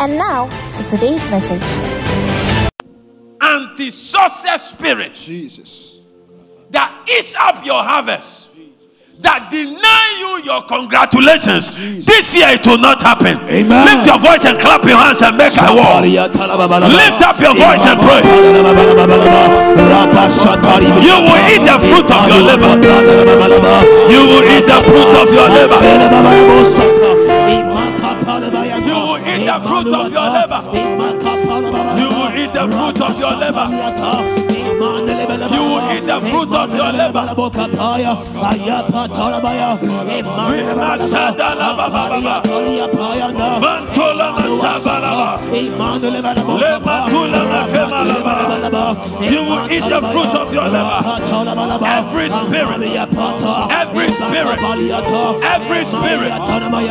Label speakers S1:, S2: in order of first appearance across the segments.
S1: And now to today's message.
S2: Anti-success spirit
S3: Jesus.
S2: that eats up your harvest, that deny you your congratulations. This year it will not happen.
S3: Amen.
S2: Lift your voice and clap your hands and make a war. Lift up your voice and pray. You will eat the fruit of your labor. You will eat the fruit of your labor. Eat the fruit of your labor. You will eat the fruit of your labor. You the fruit of your labor. Masadala baba baba. Mantola masabalaba. Lematula makemalaba. You will eat the fruit of your labor. Every spirit, every spirit, every spirit,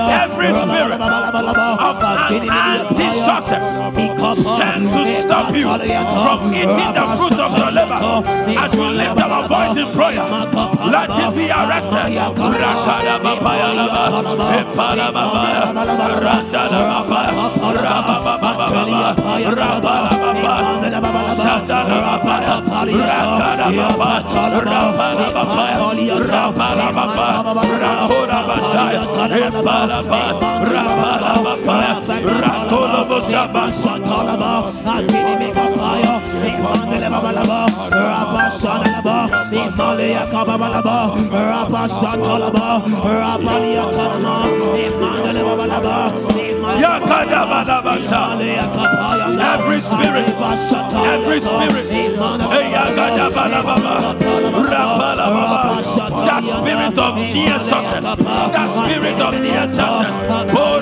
S2: every spirit of an anti-success sent to stop you from eating the fruit of your labor. As we lift our voice in prayer, let it be arrested. Rakada babaya laba, epala rabala rabala. Every spirit, every spirit, that spirit of near success, that spirit of near success, oh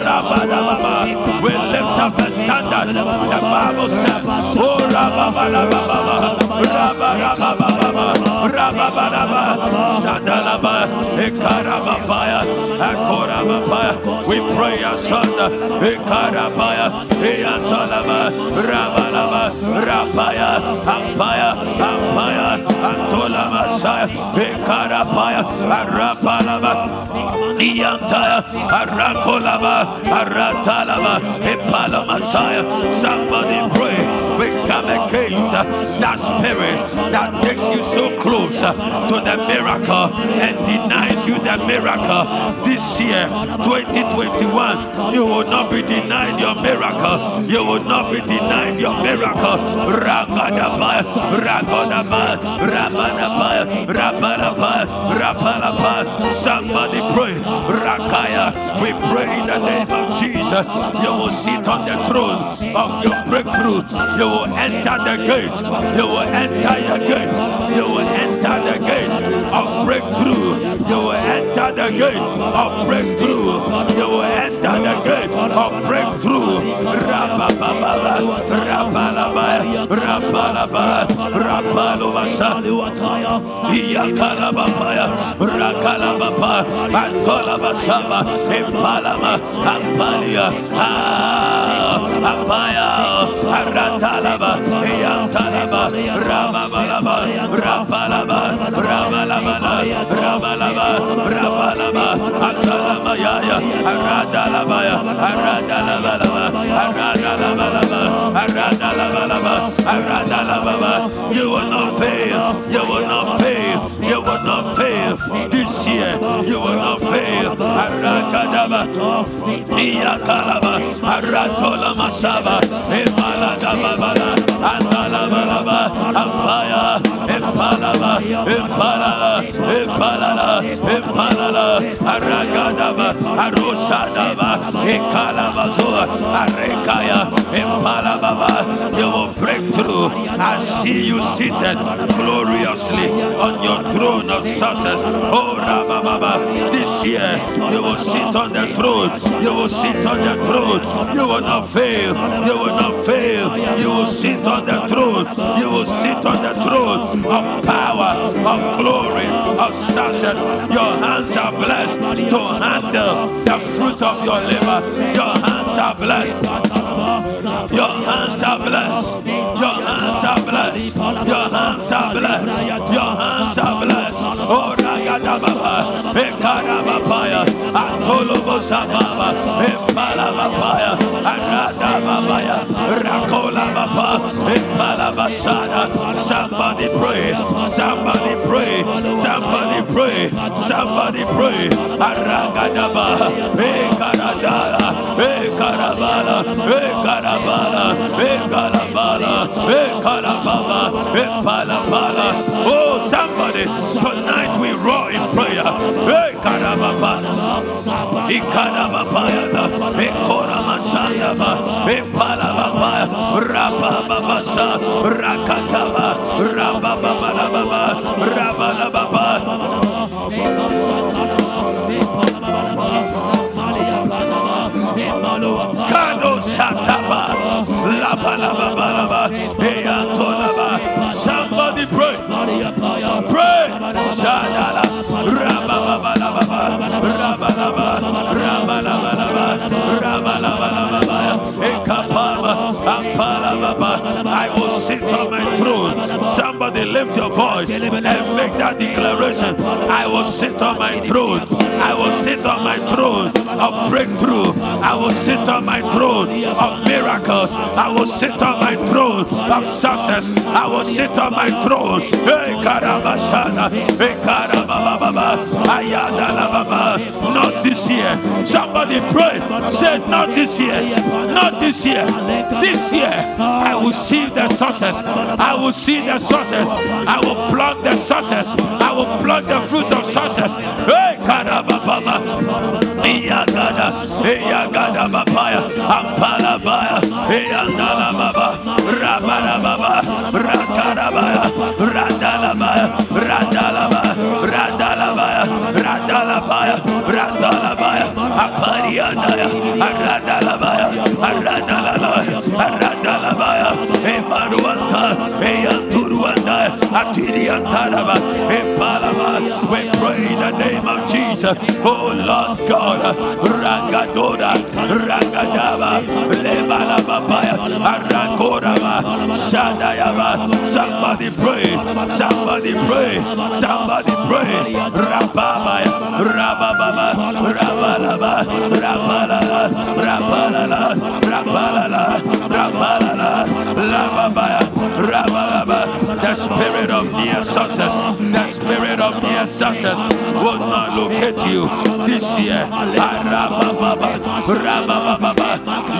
S2: we lift up a standard. The Bible said, oh rabalababa, rabalababa, son, ekarabaya, eyantalaba, rabalaba, rapaya, ampaya, ampaya, antolaba, saya, ekarapaya, arapalaba, iyantaya, arakolaba, aratalaba, epalamasaya. Somebody pray. We come against uh, that spirit that takes you so close to the miracle and denies you the miracle. This year, 2021, you will not be denied your miracle. You will not be denied your miracle. Ragadaba, ragadaba, rabanaba, rabanaba, rabanaba. Somebody pray. Rakaya, we pray in the name of Jesus. You will sit on the throne of your breakthrough. You will enter the gate. You will enter your gate. You will enter the gate of breakthrough. You will enter the gate of breakthrough. You will enter the gate of breakthrough. Rabababa, rabalaba, rabalaba, rabalubasa, iyakalabapaya, rakalabapa, antolabasaba, impalama, ampalia, apaya, aratalaba, iyantalaba, rababalaba, rabalaba, rabalabala, rabalaba, rabalaba, asalamayaya, aradalabaya, aradalabalaba, aradalabalaba, aradalabalaba, aradalababa. You will not fail. You will not fail. You will not fail. This year, you will not fail. Arakadaba, Iyakalaba, Aratola Imaladabala, Andalabalaba, Ampaya, Impalaba, Impalala, Impalala, Impalala, Aragadaba, Arosadaba, Ekalabazoa, Arekaya, Impalababa. You will break through. I see you seated gloriously on your throne of success. Oh, Rabababa, this year you will sit on the throne. You will sit on the throne. You will not fail. You will not fail. You will sit on the throne. You will sit on the throne of power, of glory, of success. Your hands are blessed to handle the fruit of your labor. Your hands are blessed. Your hands are blessed. Your hands are blessed. Your hands are blessed. Your hands are blessed. Oh, Ragada Baba, Ekara Babaya, Atolobo Sababa, Empala Babaya, Arada Babaya, Rakola Baba. Somebody pray. Somebody pray. Somebody pray. Somebody pray. Aragadaba, Ekaradala, Ekarabala, Ekarabala, Ekarababa, Epalapala. Oh, somebody, tonight we roar in prayer. Ekarababa, Ikarababa, Ekoramasandaba, Epalababa, Rabababasa, Rakataba, Rabababa, I will sit on my throne. Somebody lift your voice and make that declaration. I will sit on my throne. I will sit on my throne of breakthrough. I will sit on my throne of miracles. I will sit on my throne of success. I will sit on my throne. Hey, Karabashana. Hey, Karababa. Ayada Baba. Not this year. Somebody pray. Say, not this year. Not this year. This year, I will see the success. I will see the success. I will pluck the success. I will pluck the fruit of success. Hey, Karababa. Iyagada. Iyagada Babaya. Ampala Baya. Iyandala Baba. Rabana Baba. Rakarabaya. Radalabaya. Radalabaya. Radalabaya. Radalabaya. Radalabaya. Apariandaya. Radalabaya. Radalabaya. Eyanturuanda. Atiriantaraba. Epalaba. We pray in the name of Jesus. Oh Lord God. Rangadora. Rangadaba. Lebalababaya. Arakoraba. Shadayaba. Somebody pray. Somebody pray. Somebody pray. Rababaya. Rabababa. Rabalaba. Rabalala. Rabalala. Rabalala. Rabalala. Lababaya. Rabalaba. The spirit of near success. The spirit of near success will not locate you this year.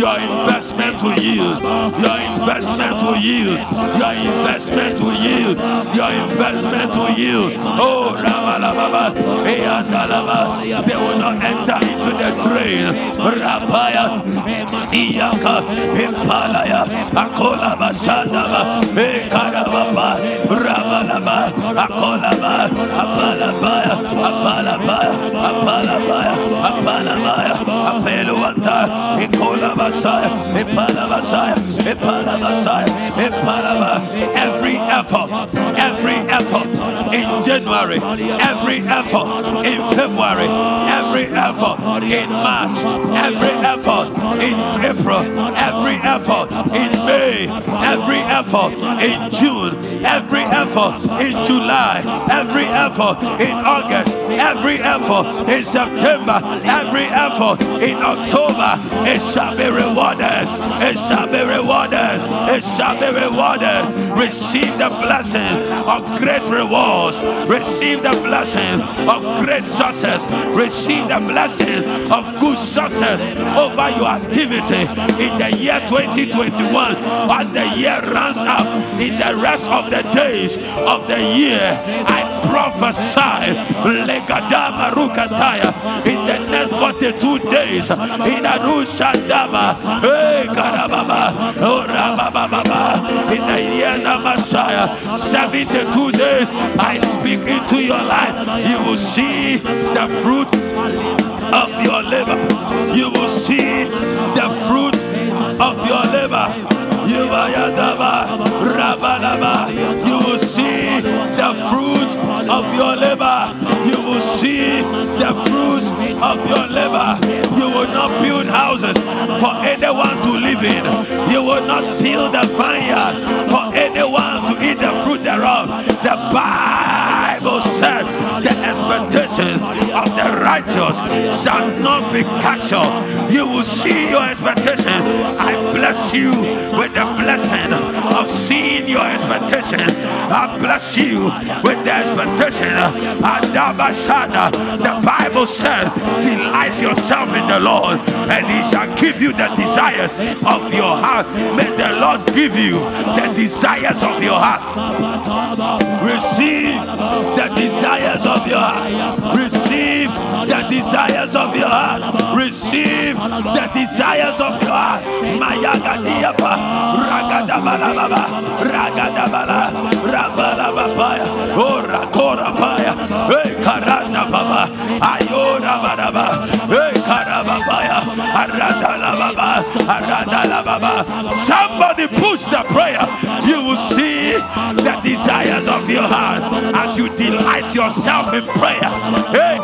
S2: Your investment will yield. Your investment will yield. Your investment will yield. Your investment will yield. Oh, Rabalababa. They will not enter into the drain. Rabaya. Iyaka. Impalaya. Akola Basandaba. Ekarababa. Rabalaba. Akolaba. Apalabaya. Apalabaya. Apalabaya. Apalabaya. Apeluanta. Every effort. Every effort in January. Every effort in February. Every effort in March. Every effort in April. Every effort in May. Every effort in June. Every effort in July. Every effort in August. Every effort in September. Every effort in October. Shall be rewarded. It shall be rewarded. It shall be rewarded. Receive the blessing of great rewards. Receive the blessing of great success. Receive the blessing of good success over your activity in the year 2021. As the year runs out, in the rest of the days of the year, I prophesy in the 42 days in Arushandaba, oh, in the year Messiah, 72 days I speak into your life. You will see the fruit of your labor. You will see the fruit of your labor. You will see the fruit of your labor. You will see of your labor. You will not build houses for anyone to live in. You will not till the vineyard for anyone to eat the fruit thereof. The Bible said the expectation of the righteous shall not be casual. You will see your expectation. I bless you with the blessing of seeing your expectation. I bless you with the expectation. The Bible said, Delight yourself in the Lord, and He shall give you the desires of your heart. May the Lord give you the desires of your heart. Receive the desires of your heart. Receive the desires of your heart. Receive the desires of your heart. Mayagadiapa. Ragadabala baba, Ragadabala, Hey Karanda baba, Ayora badaba, Hey Karababaya, Aradala baba, Aradala baba. Somebody push the prayer. You will see desires of your heart as you delight yourself in prayer. Hey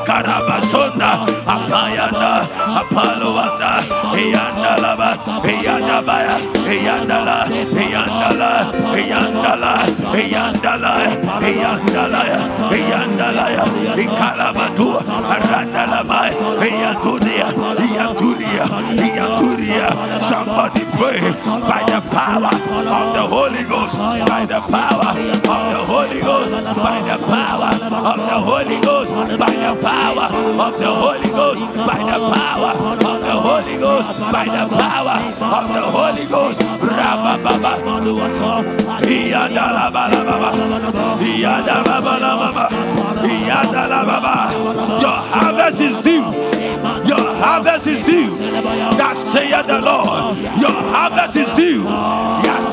S2: Yanturia. Somebody pray by the power of the Holy Ghost, by the power of the Holy Ghost, by the power of the Holy Ghost, by the power of the Holy Ghost, by the power of the Holy Ghost, by the power of the Holy Ghost. Rababa, Iyadala Baba, Iyadala Baba, Iyadala Baba. Your harvest is due. Your harvest is due. That saith the Lord. Your harvest is due.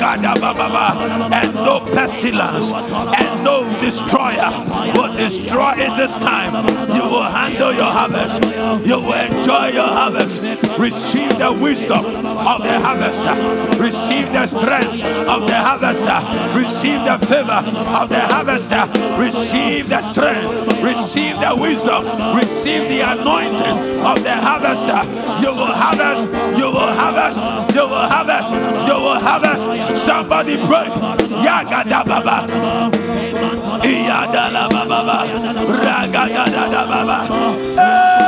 S2: And no pestilence and no destroyer will destroy it this time. You will handle your harvest. You will enjoy your harvest. Receive the wisdom of the harvester. Receive the strength of the harvester. Receive the favor of the harvester. Receive the strength. Receive the wisdom. Receive the anointing of the harvester. You will harvest. You will harvest. You will harvest. You will harvest. Somebody pray. Yagada baba. Iyadala baba. Ragada baba. Hey!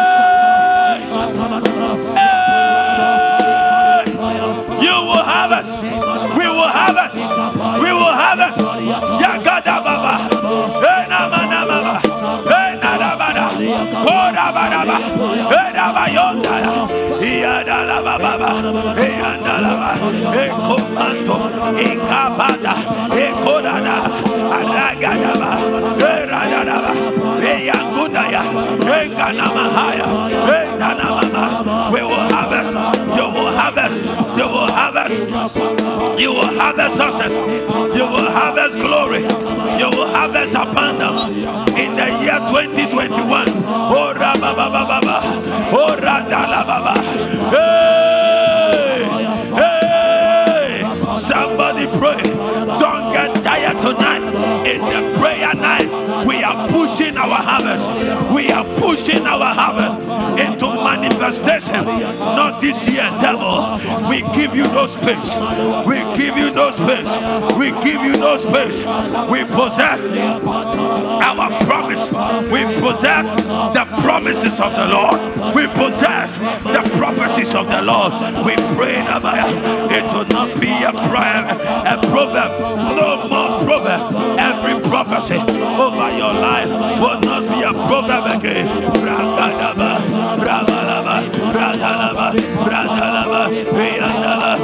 S2: Yonda. Iyadala baba. Iyadala ba. Ba. We will harvest. You will harvest. You will harvest. You will success. You will harvest glory. You will harvest abundance in the year 2021. Oh, rabababa. Oh. Hey! Hey! Somebody pray. Don't get tired tonight. It's a prayer night. We are pushing our harvest. We are pushing our harvest manifestation. Not this year, devil. We give you no space. We give you no space. We give you no space. We possess our promise. We possess the promises of the Lord. We possess the prophecy mercies of the Lord. We pray, Abaya, it will not be a prayer, a proverb, no more proverb every prophecy over your life will not be a problem again. Brandalaba, Brandalaba, Brandalaba, Brandalaba, Brandalaba, Brandalaba,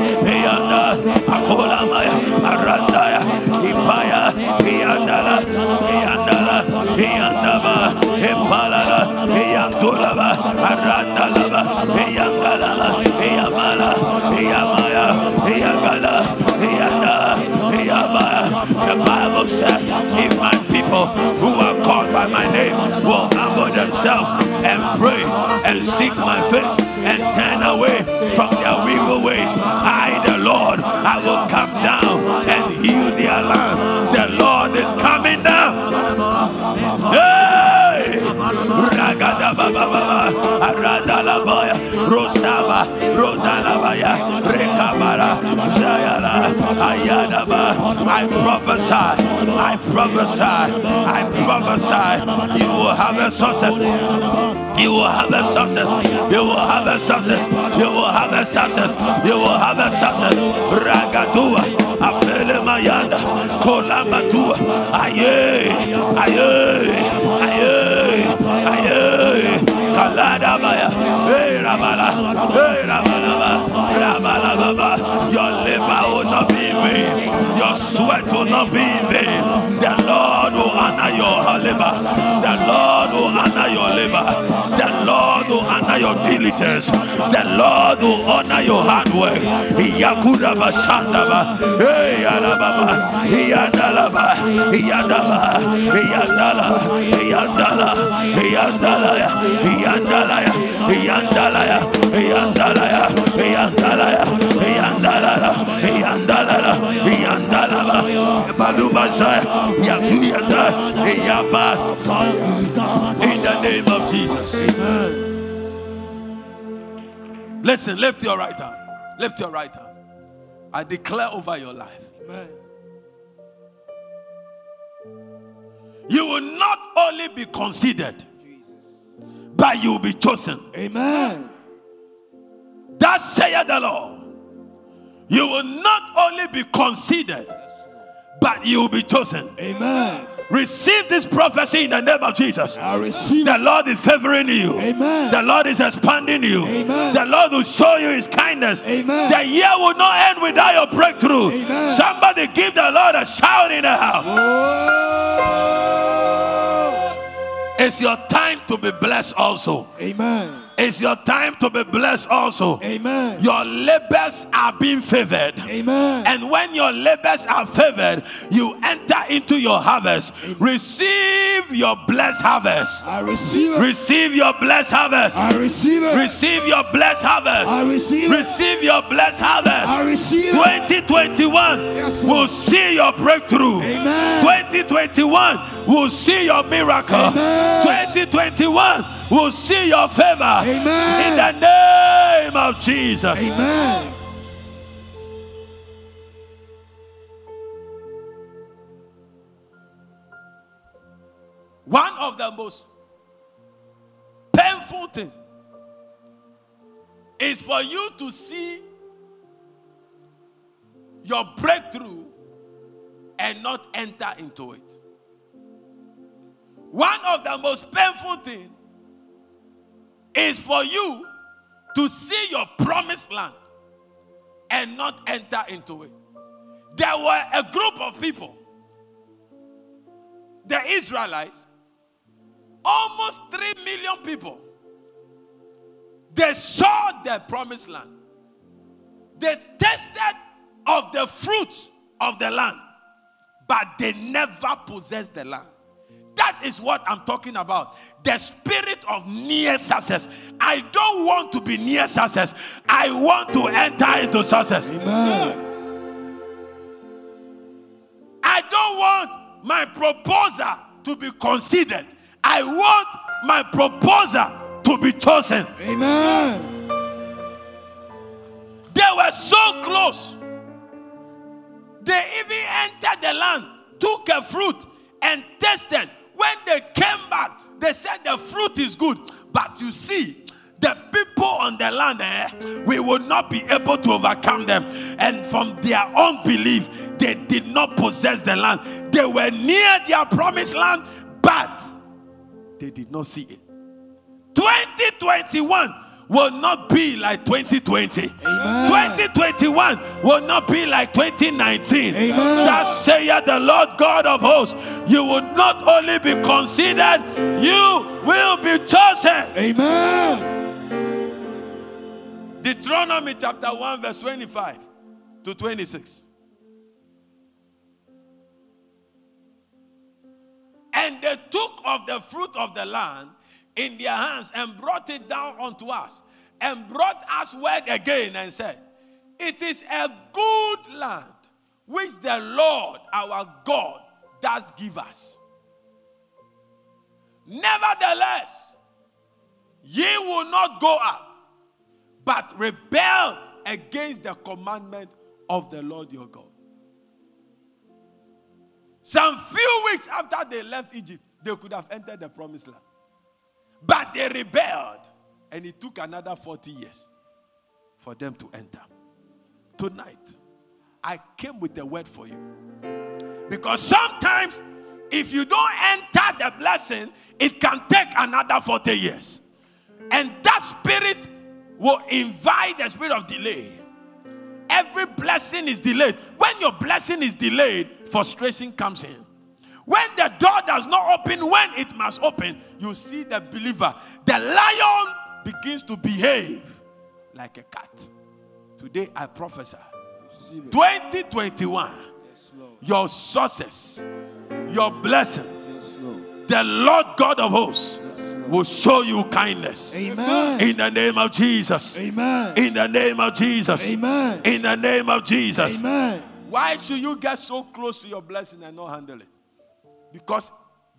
S2: who are called by my name will humble themselves and pray and seek my face and turn away from their evil ways, I, the Lord, I will come down and heal their land. The Lord is coming down. Hey! Ragada baba baba, Aradala boya, Rosaba, Rodalabaya, I prophesy, I prophesy, I prophesy. You will have a success. You will have a success. You will have a success. You will have a success. You will have a success. Ragadua, Apele Mayanda, Kolamatua, Aye, Aye, Aye, Aye, Kalada Baya, Hey Rabala, Hey Rabalaba, Rabalaba, your sweat will not be in vain. The Lord will honor your labor, the Lord will honor your labor, the honor your diligence, the Lord will honor your hard work. Yakuda Bashandaba, Hey Alababa, Yandalaba, Yandaba, Yandala, Yandala, Yandala, Yandala, Yandala, Yandala, Yandala, Yandala, Yandala, Yandala, Balubasa, Yakuyanda, Yaba, in the name of Jesus. Listen, lift your right hand. Lift your right hand. I declare over your life. You will not only be considered, but you will be chosen.
S3: Amen.
S2: That saith the Lord. You will not only be considered, but you will be chosen.
S3: Amen.
S2: Receive this prophecy in the name of Jesus.
S3: I receive
S2: The. Lord is favoring you.
S3: Amen.
S2: The Lord is expanding you.
S3: Amen.
S2: The Lord will show you his kindness.
S3: Amen.
S2: The year will not end without your breakthrough.
S3: Amen.
S2: Somebody give the Lord a shout in the house.
S3: Oh.
S2: It's your time to be blessed also.
S3: Amen.
S2: It's your time to be blessed also.
S3: Amen.
S2: Your labors are being favored.
S3: Amen.
S2: And when your labors are favored, you enter into your harvest. Receive your blessed harvest.
S3: I receive it.
S2: Receive your blessed harvest.
S3: I receive it.
S2: Receive your blessed harvest.
S3: I receive it.
S2: Receive your blessed harvest.
S3: I receive it.
S2: 2021
S3: Yes,
S2: will see your breakthrough.
S3: Amen.
S2: 2021 will see your miracle.
S3: Amen.
S2: 2021 will see your favor.
S3: Amen.
S2: In the name of Jesus.
S3: Amen.
S2: One of the most painful thing is for you to see your breakthrough and not enter into it. One of the most painful thing is for you to see your promised land and not enter into it. There were a group of people, the Israelites, almost 3 million people. They saw the promised land. They tasted of the fruits of the land, but they never possessed the land. That is what I'm talking about. The spirit of near success. I don't want to be near success. I want to enter into success.
S3: Amen.
S2: I don't want my proposal to be considered. I want my proposal to be chosen.
S3: Amen.
S2: They were so close. They even entered the land, took a fruit, and tasted. When they came back, they said the fruit is good. But you see, the people on the land, eh, we would not be able to overcome them. And from their own belief, they did not possess the land. They were near their promised land, but they did not see it. 2021 will not be like 2020.
S3: Amen.
S2: 2021 will not be like 2019.
S3: Amen.
S2: Thus saith the Lord God of hosts. You will not only be considered, you will be chosen.
S3: Amen.
S2: Deuteronomy chapter 1, verse 25 to 26. And they took of the fruit of the land in their hands and brought it down unto us, and brought us word again and said, It is a good land which the Lord our God does give us. Nevertheless, ye will not go up, but rebel against the commandment of the Lord your God. Some few weeks after they left Egypt, they could have entered the promised land. But they rebelled, and it took another 40 years for them to enter. Tonight, I came with a word for you. Because sometimes, if you don't enter the blessing, it can take another 40 years. And that spirit will invite the spirit of delay. Every blessing is delayed. When your blessing is delayed, frustration comes in. When the door does not open when it must open, you see the believer. The lion begins to behave like a cat. Today I prophesy 2021,
S3: Yes,
S2: your sources, your blessing,
S3: Yes,
S2: the Lord God of hosts
S3: Yes,
S2: will show you kindness.
S3: Amen.
S2: In the name of Jesus.
S3: Amen.
S2: In the name of Jesus.
S3: Amen.
S2: In the name of Jesus.
S3: Amen.
S2: Why should you get so close to your blessing and not handle it? Because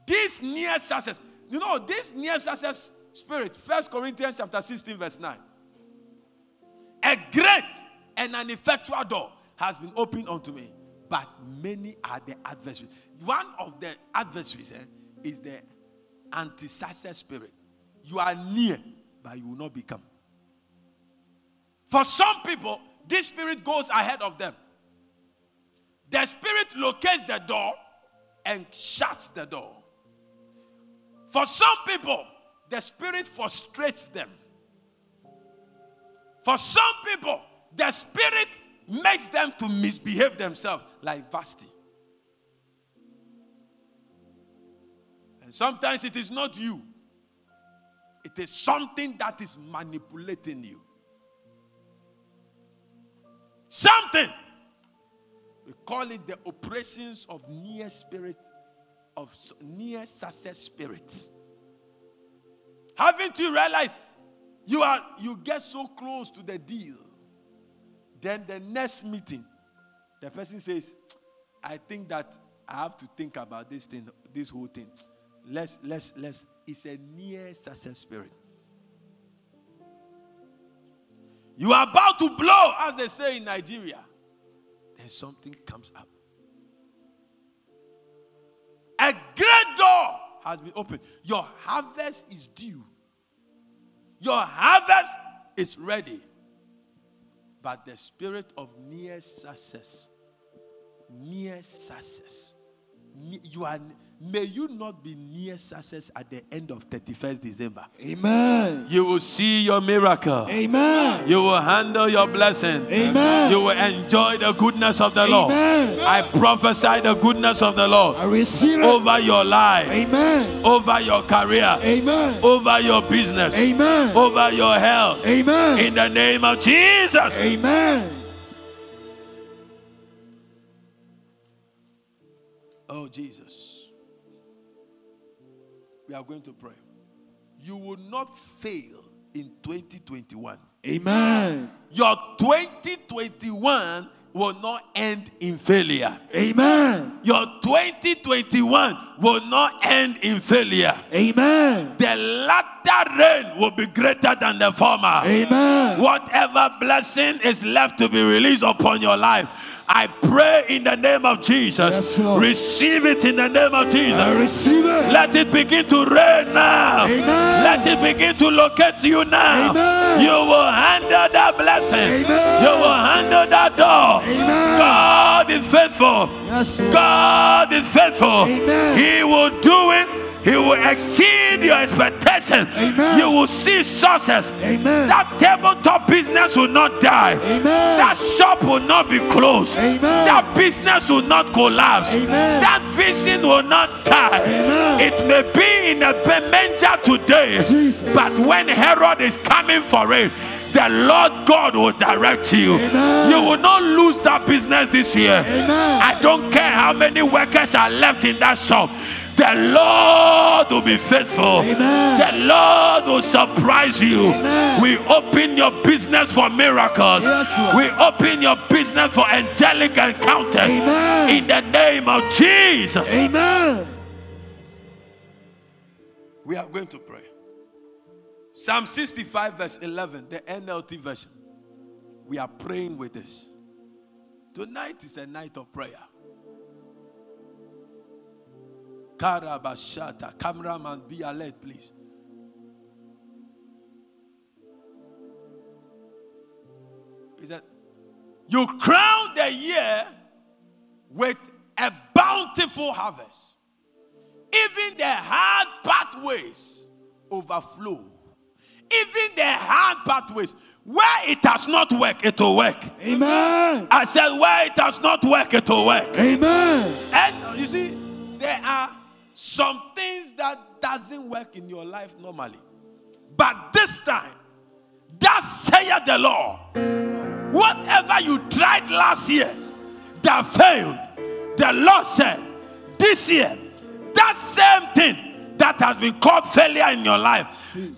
S2: this near success, you know, this near success spirit, First Corinthians chapter 16, verse 9. A great and an effectual door has been opened unto me, but many are the adversaries. One of the adversaries eh, is the anti-success spirit. You are near, but you will not become. For some people, this spirit goes ahead of them. The spirit locates the door and shuts the door. For some people, the spirit frustrates them. For some people, the spirit makes them to misbehave themselves, like Vashti. And sometimes it is not you, it is something that is manipulating you. Something. We call it the operations of near spirit, of near success spirits. Haven't you realized you are you get so close to the deal? Then the next meeting, the person says, I think that I have to think about this thing, this whole thing. Let's let's let's it's a near success spirit. You are about to blow, as they say in Nigeria. Then something comes up. A great door has been opened. Your harvest is due. Your harvest is ready. But the spirit of near success, near success, you are. May you not be near success at the end of 31st December.
S3: Amen.
S2: You will see your miracle.
S3: Amen.
S2: You will handle your blessing.
S3: Amen.
S2: You will enjoy the goodness of the Lord.
S3: Amen.
S2: I prophesy the goodness of the Lord over your life,
S3: Amen.
S2: over your career,
S3: Amen.
S2: over your business,
S3: Amen.
S2: over your health.
S3: Amen.
S2: In the name of Jesus.
S3: Amen.
S2: Oh, Jesus. We are going to pray. You will not fail in 2021.
S3: Amen.
S2: Your 2021 will not end in failure.
S3: Amen.
S2: Your 2021 will not end in failure.
S3: Amen.
S2: The latter rain will be greater than the former.
S3: Amen.
S2: Whatever blessing is left to be released upon your life, I pray in the name of Jesus.
S3: Yes.
S2: Receive it in the name of
S3: I
S2: Jesus.
S3: receive it.
S2: Let it begin to rain now.
S3: Amen.
S2: Let it begin to locate you now.
S3: Amen.
S2: You will handle that blessing.
S3: Amen.
S2: You will handle that door. God is faithful.
S3: Yes,
S2: God is faithful. He will do it. He will exceed your expectation.
S3: Amen.
S2: You will see success.
S3: Amen.
S2: That tabletop business will not die.
S3: Amen.
S2: That shop will not be closed.
S3: Amen.
S2: That business will not collapse.
S3: Amen.
S2: That vision will not die.
S3: Amen.
S2: It may be in a manger today,
S3: Jesus.
S2: but when Herod is coming for it, the Lord God will direct you.
S3: Amen.
S2: You will not lose that business this year.
S3: Amen.
S2: I don't care how many workers are left in that shop. The Lord will be faithful.
S3: Amen.
S2: The Lord will surprise you.
S3: Amen.
S2: We open your business for miracles.
S3: Yes,
S2: we open your business for angelic encounters.
S3: Amen.
S2: In the name of Jesus.
S3: Amen.
S2: We are going to pray. Psalm 65, verse 11, the NLT version. We are praying with this. Tonight is a night of prayer. Karabashata. Cameraman, be alert, please. He said, You crown the year with a bountiful harvest. Even the hard pathways overflow. Even the hard pathways, where it has not worked, it will work.
S3: Amen.
S2: I said, where it has not worked, it will work.
S3: Amen.
S2: And you see, there are some things that doesn't work in your life normally. But this time, thus saith the Lord, whatever you tried last year that failed, the Lord said, this year, that same thing that has been called failure in your life,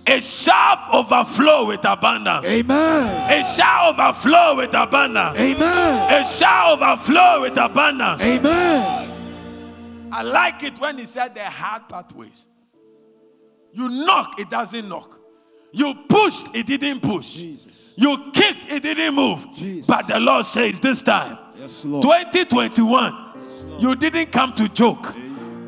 S2: it shall overflow with abundance.
S3: Amen.
S2: It shall overflow with abundance.
S3: Amen.
S2: It shall overflow with abundance.
S3: Amen.
S2: I like it when he said the hard pathways. You knock, it doesn't knock. You pushed, it didn't push.
S3: Jesus.
S2: You kicked, it didn't move.
S3: Jesus.
S2: But the Lord says this time,
S3: Yes, Lord.
S2: 2021, you didn't come to joke.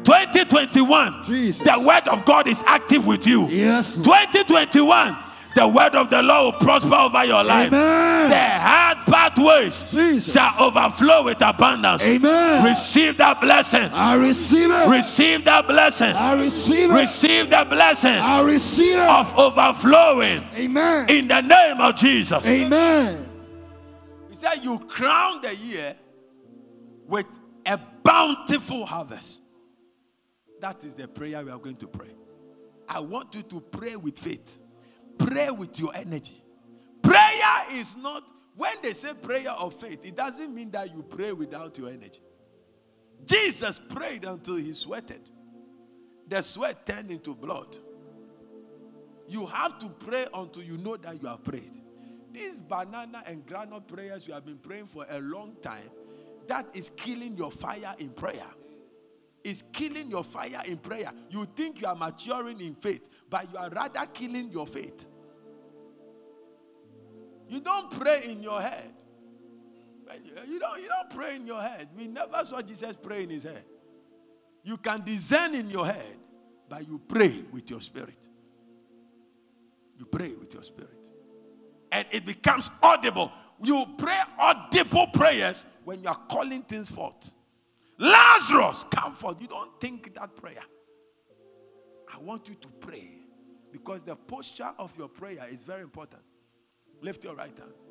S2: 2021,
S3: Jesus.
S2: the word of God is active with you.
S3: Yes,
S2: 2021, the word of the Lord will prosper over your life.
S3: Amen.
S2: The pathways
S3: Jesus.
S2: shall overflow with abundance.
S3: Amen.
S2: Receive that blessing.
S3: I receive it.
S2: Receive that blessing.
S3: I receive it.
S2: Receive the blessing
S3: I receive it.
S2: of overflowing
S3: Amen.
S2: in the name of Jesus.
S3: Amen.
S2: He said, You crown the year with a bountiful harvest. That is the prayer we are going to pray. I want you to pray with faith, pray with your energy. Prayer is not, when they say prayer of faith, it doesn't mean that you pray without your energy. Jesus prayed until he sweated, the sweat turned into blood. You have to pray until you know that you have prayed. These banana and granite prayers you have been praying for a long time, that is killing your fire in prayer. It's killing your fire in prayer. You think you are maturing in faith, but you are rather killing your faith. You don't pray in your head. You don't, you don't pray in your head. We never saw Jesus pray in his head. You can discern in your head, but you pray with your spirit. You pray with your spirit. And it becomes audible. You pray audible prayers when you are calling things forth. Lazarus, come forth. You don't think that prayer. I want you to pray because the posture of your prayer is very important. Lift your right hand.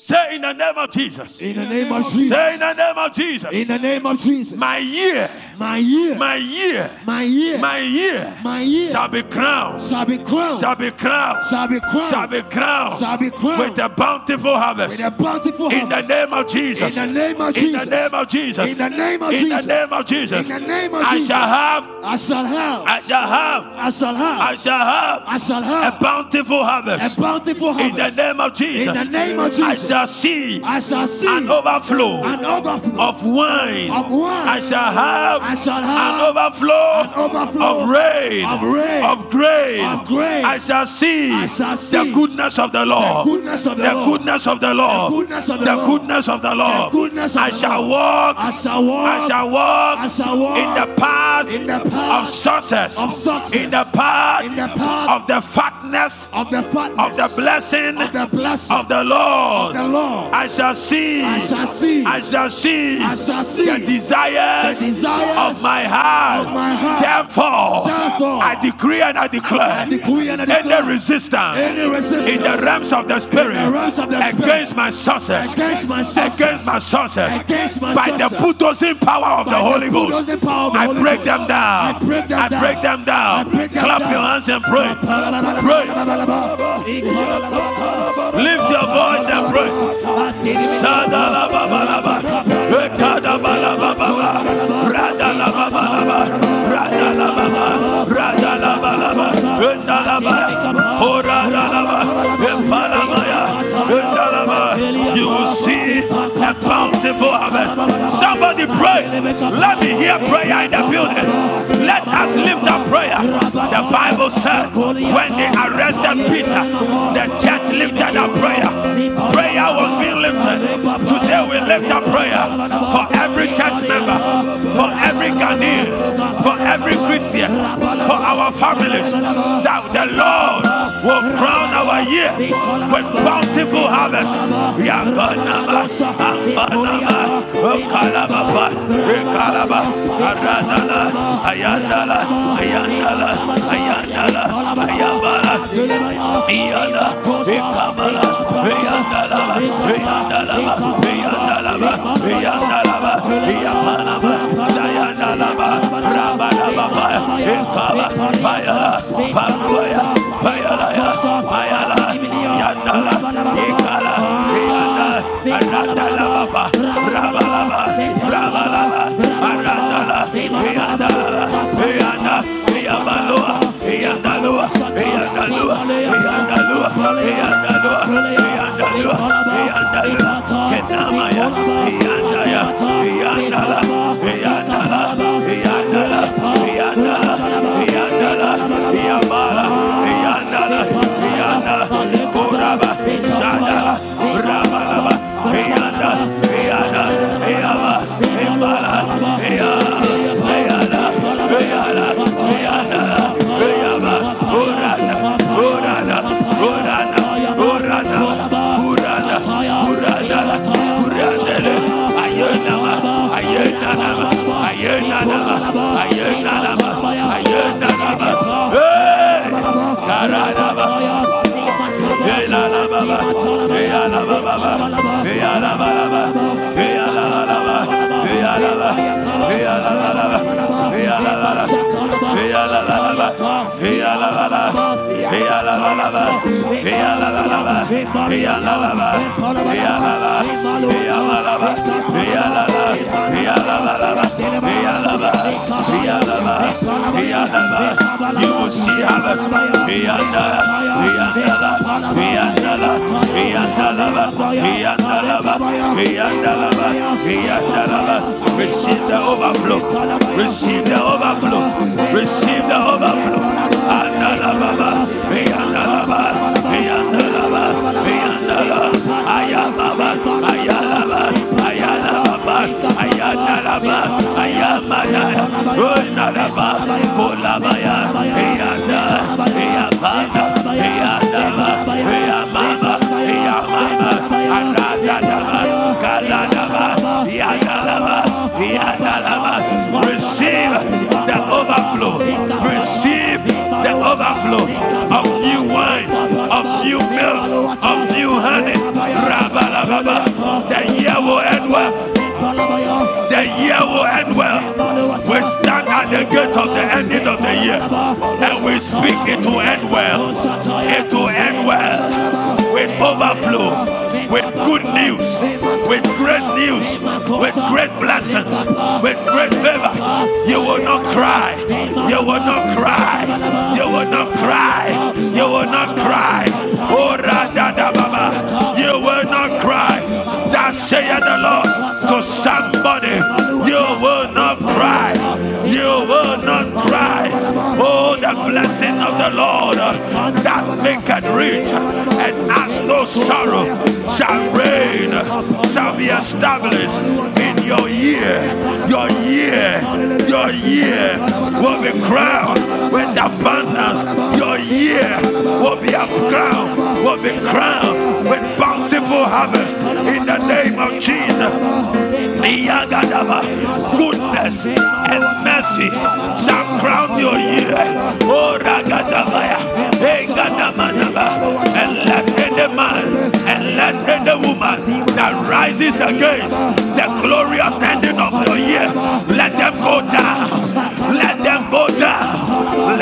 S2: Say in the name of Jesus.
S3: In the name of Jesus.
S2: Say in the name of Jesus.
S3: In the name of Jesus.
S2: My year,
S3: My year.
S2: my year,
S3: My year.
S2: my year
S3: My year.
S2: shall be crowned,
S3: Shall be crowned.
S2: shall be crowned,
S3: Shall be crowned.
S2: shall be crowned
S3: Shall be crowned.
S2: with a bountiful harvest.
S3: With a bountiful harvest.
S2: In the name of Jesus.
S3: In the name of Jesus.
S2: In the name of Jesus.
S3: In the name of Jesus.
S2: In the name of Jesus.
S3: In the name of Jesus.
S2: I shall have,
S3: I shall have.
S2: I shall have,
S3: I shall have.
S2: I shall have
S3: I shall have.
S2: a bountiful
S3: a bountiful harvest.
S2: In the name of Jesus.
S3: In the name of Jesus.
S2: Shall see
S3: I shall see
S2: an overflow
S3: an overflow
S2: of wine.
S3: of wine.
S2: I shall have
S3: I shall
S2: an
S3: have
S2: overflow,
S3: overflow
S2: of rain,
S3: of rain,
S2: of grain.
S3: of grain.
S2: I shall see,
S3: I shall
S2: the
S3: see
S2: goodness goodness of the Lord.
S3: goodness of the
S2: The goodness of the Lord.
S3: goodness of the
S2: The
S3: Lord.
S2: goodness of the Lord.
S3: goodness of
S2: I
S3: the
S2: shall
S3: Lord.
S2: walk.
S3: I shall walk.
S2: I shall walk.
S3: I shall walk
S2: in the path
S3: in the path
S2: of success.
S3: of success.
S2: In the path
S3: In the path
S2: of the fatness
S3: of the fatness
S2: of the blessing
S3: of the blessing
S2: of the Lord.
S3: The Lord.
S2: I shall see.
S3: I shall see.
S2: I shall see.
S3: I shall see
S2: the desires,
S3: the desires
S2: of my heart.
S3: of my heart.
S2: Therefore,
S3: Therefore,
S2: I decree and I declare,
S3: I decree and I
S2: any
S3: declare
S2: resistance,
S3: any resistance
S2: in the realms of the spirit
S3: the of the spirit
S2: against my success,
S3: against my success,
S2: against my success,
S3: against my
S2: by the
S3: success,
S2: bulldozing power of the Holy Ghost,
S3: the
S2: I
S3: Holy
S2: break
S3: Ghost.
S2: them down.
S3: I break them
S2: I
S3: down.
S2: break them down.
S3: I break them
S2: Clap
S3: down.
S2: your hands and pray. Pray. Lift your voice and pray. Sadala baba laba, ekada bala baba ba, rada la baba laba, rada la baba, enda la ba, ora la maya, enda la. You see a bountiful harvest. Somebody pray. Let me hear prayer in the building. Let us lift up prayer. The Bible said when they arrested Peter, the church lifted up prayer. Prayer was being lifted. Today we lift up prayer for every church member, for every Ghanaian, for every Christian, for our families, that the Lord will crown our year with bountiful harvest. Yakanaba, Ambanaba, Okalababa, Ekalaba, Aradala, Ayandala, Ayandala, Ayandala, Ayabala, Iyana, Ekamala, Eyandalaba, Eyandalaba, Eyandalaba, Eyandalaba, Eyapanaba, Sayandalaba, Rabalababa, Ekaba, Payala, Paruaya, Payalaya, Payala, Yandala, Ekala, Eyanda, Arandalaba, Rabalaba, Alaba, y alaba, y alaba, y alaba, You will see harvest. Receive the overflow. Receive the overflow. Receive the overflow. Ayaba Ayandalaba, Ayamanaya, Oinalaba, Kolabaya, Eanda, Eabana, Eandaba, Eamama, Eamama, Aradadaba, Galadaba, Yandalaba, Yandalaba. Receive the overflow. Receive the overflow of new wine, of new milk, of new honey. Rabalababa. The year will well. The year will end well. We stand at the gate of the ending of the year and we speak it will end well. It will end well with overflow, with good news, with great news, with great blessings, with great favor. You will not cry. You will not cry. You will not cry. You will not cry. Somebody. You will not cry. You will not cry. Oh, the blessing of the Lord uh, that maketh rich and as no sorrow shall reign, shall be established in your year. Your year, your year will be crowned with abundance. Your year will be a crown, will be crowned with bountiful harvest in the name of Jesus. Goodness and mercy shall crown your year. Oh, Ragadabaya. And let any man and let any woman that rises against the glorious ending of your year, let them go down. Let them go down.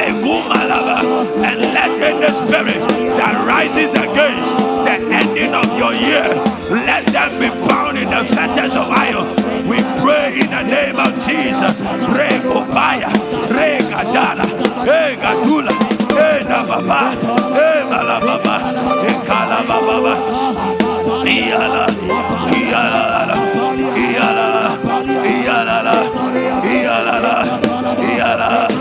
S2: And let any spirit that rises against the ending of your year, let them be bound in the fetters of iron. We pray in the name of Jesus. Regobaya, Regadala, Regadula, Edababa, Ebalababa, Ekalababa, Iala, Iala, Iala, Iala, Iala, Iala, Iala,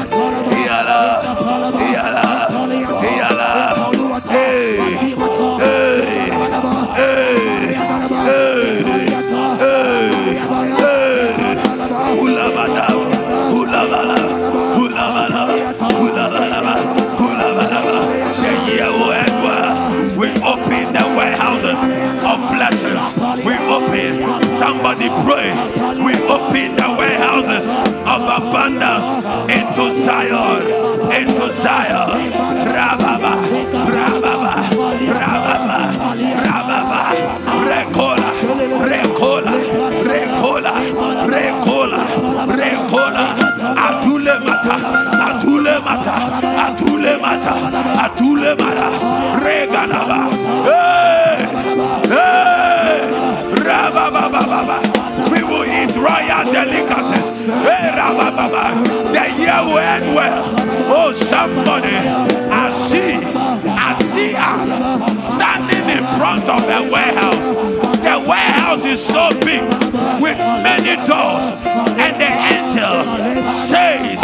S2: Somebody pray. We open the warehouses of abundance into Zion. Into Zion. Rababa, The year will end well. Oh, somebody, I see, I see us standing in front of a warehouse. The warehouse is so big with many doors, and the angel says,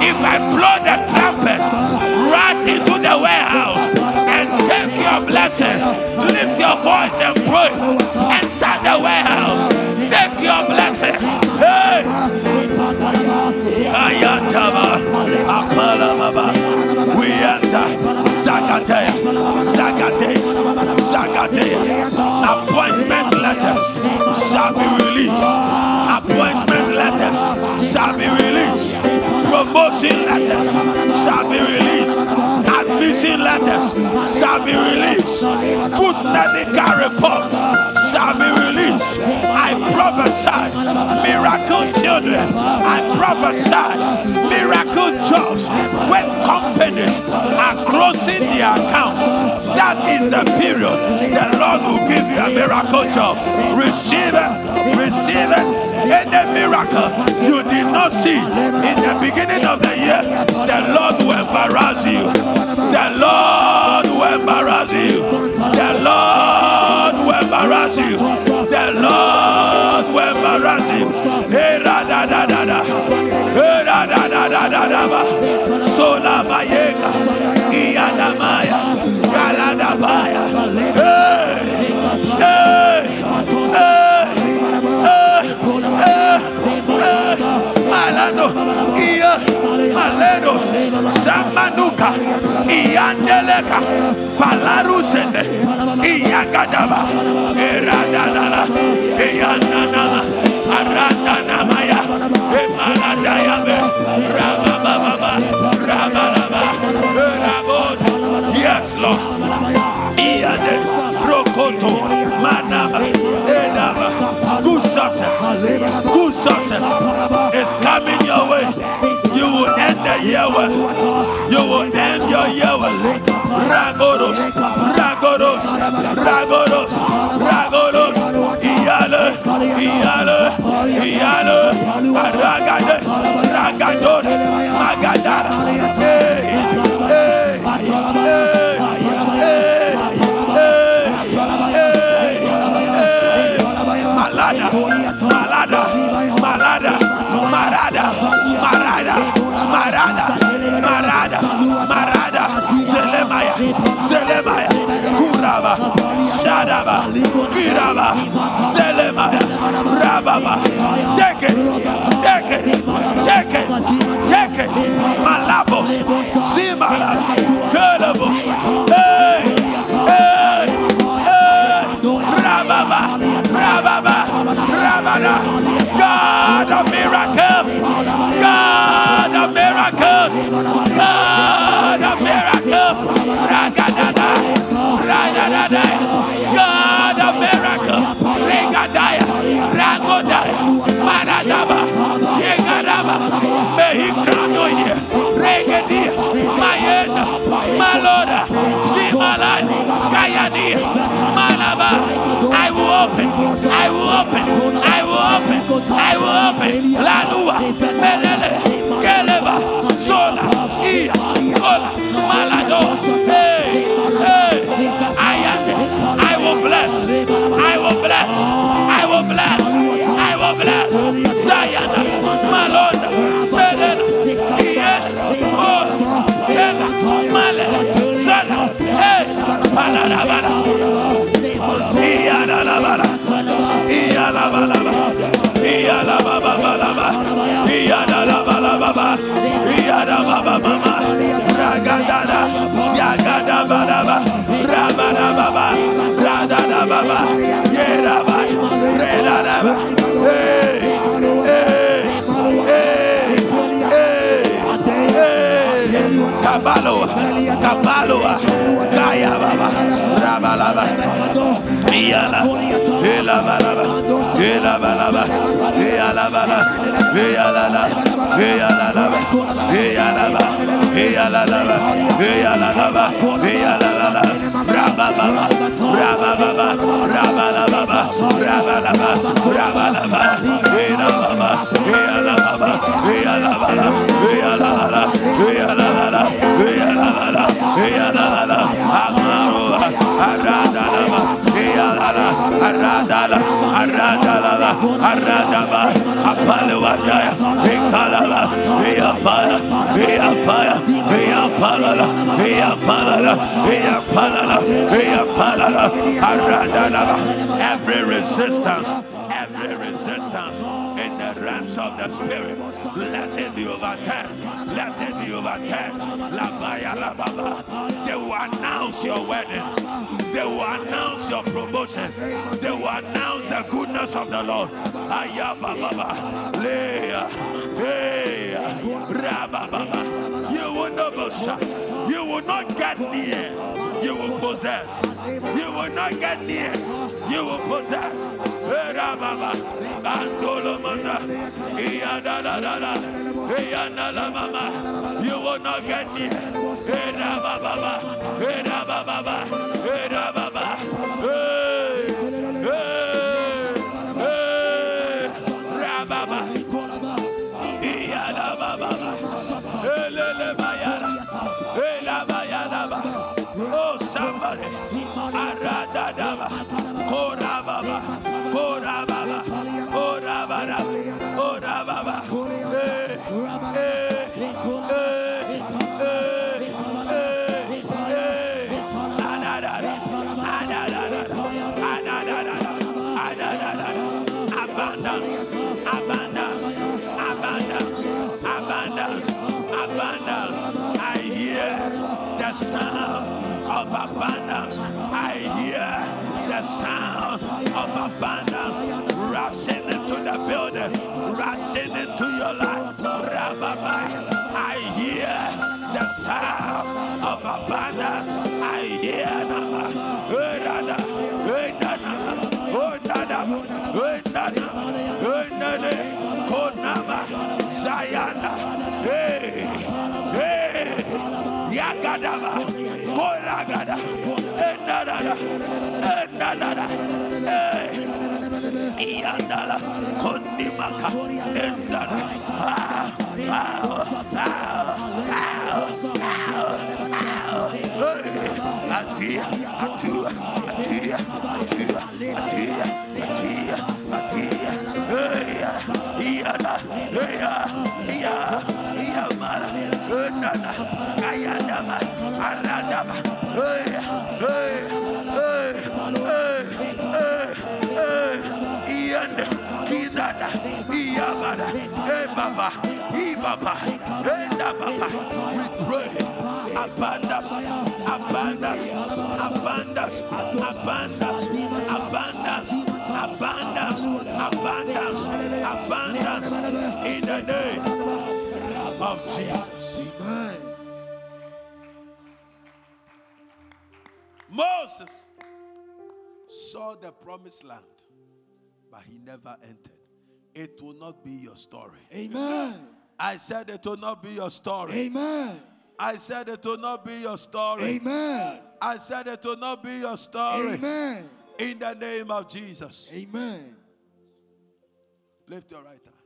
S2: If I blow the trumpet, rush into the warehouse and take your blessing. Lift your voice and pray. Enter the warehouse. Take your blessing. Ayataba, Apalababa. We enter Zagatea, Zagatea, Zagatea. Appointment letters shall be released. Appointment letters shall be released. Promotion letters shall be released. Admission letters shall be released. Good medical reports shall be released. I prophesy miracle children. I prophesy miracle jobs when companies are closing their accounts. That is the period the Lord will give you a miracle job. Receive it, receive it. Any miracle you did not see in the embarrass you. The Lord will embarrass you. The Lord will embarrass you. The Lord will embarrass you. Hey, da da da da da. Hey, da da da da da da ba. Sola bayeka. Iyana maya. Galada baya. Hey, hey, Mano, Ia, Alenos, Samanuka, Iandeleka, Palarusete, Iakadaba, Eradana, Ianana, Aradana Maya, Emanadayame, Ramababa, Ramanaba, Rabot, Yes, Lord, Iade, Rokoto, Manaba, good success, good success is coming your way. You will end the year well. You will end your year well. Ragoros, ragoros, ragoros, ragoros. Iyale, iyale, iyale. Ragade, ragadore, Rababa. Take it, take it, take it, take it. Malabos, Simala, Kelabos. Hey, hey, hey. Rababa, Rababa, Rabada. God of miracles, Kayadi, Malaba. I will open, I will open, I will open, I will open. Lalua, Melele, Keleba, Sola, Ia, Kola, Malado. Hey, hey, I am. I will bless, I will bless, I will bless, I will bless. Zayana, Malonda, Melele, Iena, Ola, Kela, Malele, Zala, hey, Palarabara. Iyalabalaba. Iyalabababa. Ragadada. Yagadabalaba. Rabadababa. Radadababa. Yeraba. Redadaba. Hey. Hey. Kabaloa. Kabaloa. Kaya baba. Rabalaba. Iyala, ila balaba, ila balaba, iyala bala, iyala la, iyala laba, iyala laba, iyala laba, iyala laba, raba baba, raba baba, raba la baba, raba laba, raba laba, ila baba, iyala aradala aradala aradaba apalewandaya ikalaba iyapala iyapala iyapalala iyapalala iyapalala iyapalala aradala every resistance of the spirit. Let it be overturned. Let it be overturned. They will announce your wedding. They will announce your promotion. They will announce the goodness of the Lord. Ayababa, Leah, hey, Rabababa. You will not get near. You will possess. You will not get near. You will possess. Eh, Rababa, Iyandalamama. You will not get near. Rabababa, Rabababa, Rababa. Abundance. Abundance. Abundance. I hear the sound of abundance. The sound of abundance rushing into the building, rushing into your life. Rababa. I hear the sound of abundance. I hear Nama. Hey. Hey. Yandala, Endala, ah, ah, ah, ah, ah, hey, Baba, Ibaba, Enda Baba. We pray. Abundance, abundance, abundance, abundance, abundance, abundance, abundance, abundance. In the name of Jesus. Moses saw the promised land, but he never entered. It will not be your story.
S3: Amen.
S2: I said it will not be your story.
S3: Amen.
S2: I said it will not be your story.
S3: Amen.
S2: I said it will not be your story.
S3: Amen.
S2: In the name of Jesus.
S3: Amen.
S2: Lift your right hand.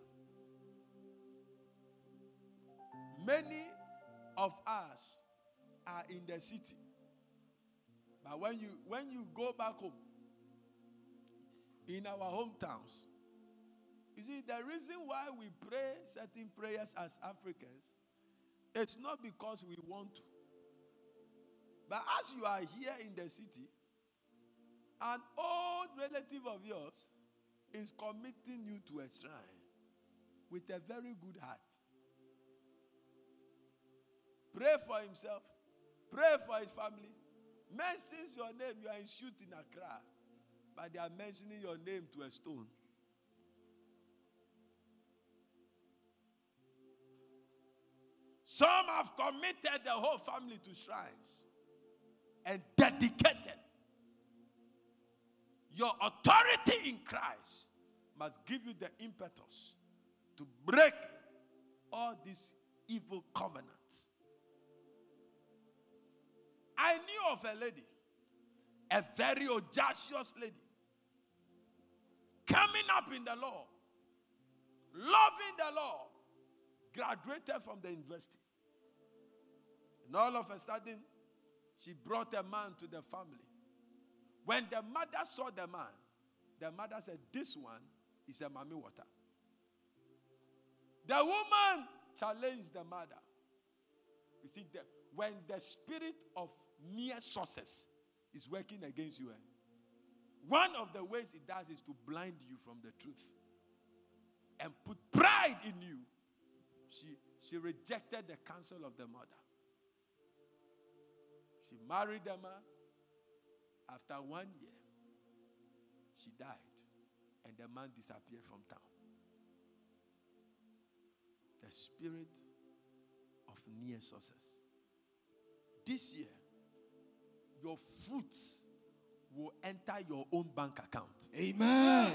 S2: Many of us are in the city. But when you when you go back home in our hometowns, you see the reason why we pray certain prayers as Africans, it's not because we want to. But as you are here in the city, an old relative of yours is committing you to a shrine with a very good heart. Pray for himself, pray for his family. Mentions your name, you are in shoot in Accra, but they are mentioning your name to a stone. Some have committed the whole family to shrines and dedicated. Your authority in Christ must give you the impetus to break all these evil covenants. I knew of a lady, a very audacious lady, coming up in the law, loving the law, graduated from the university. And all of a sudden, she brought a man to the family. When the mother saw the man, the mother said, This one is a mommy water. The woman challenged the mother. You see, the, when the spirit of mere success is working against you, eh, one of the ways it does is to blind you from the truth and put pride in you. She, she rejected the counsel of the mother. She married the man. After one year, she died, and the man disappeared from town. The spirit of near success. This year, your fruits will enter your own bank account.
S3: Amen.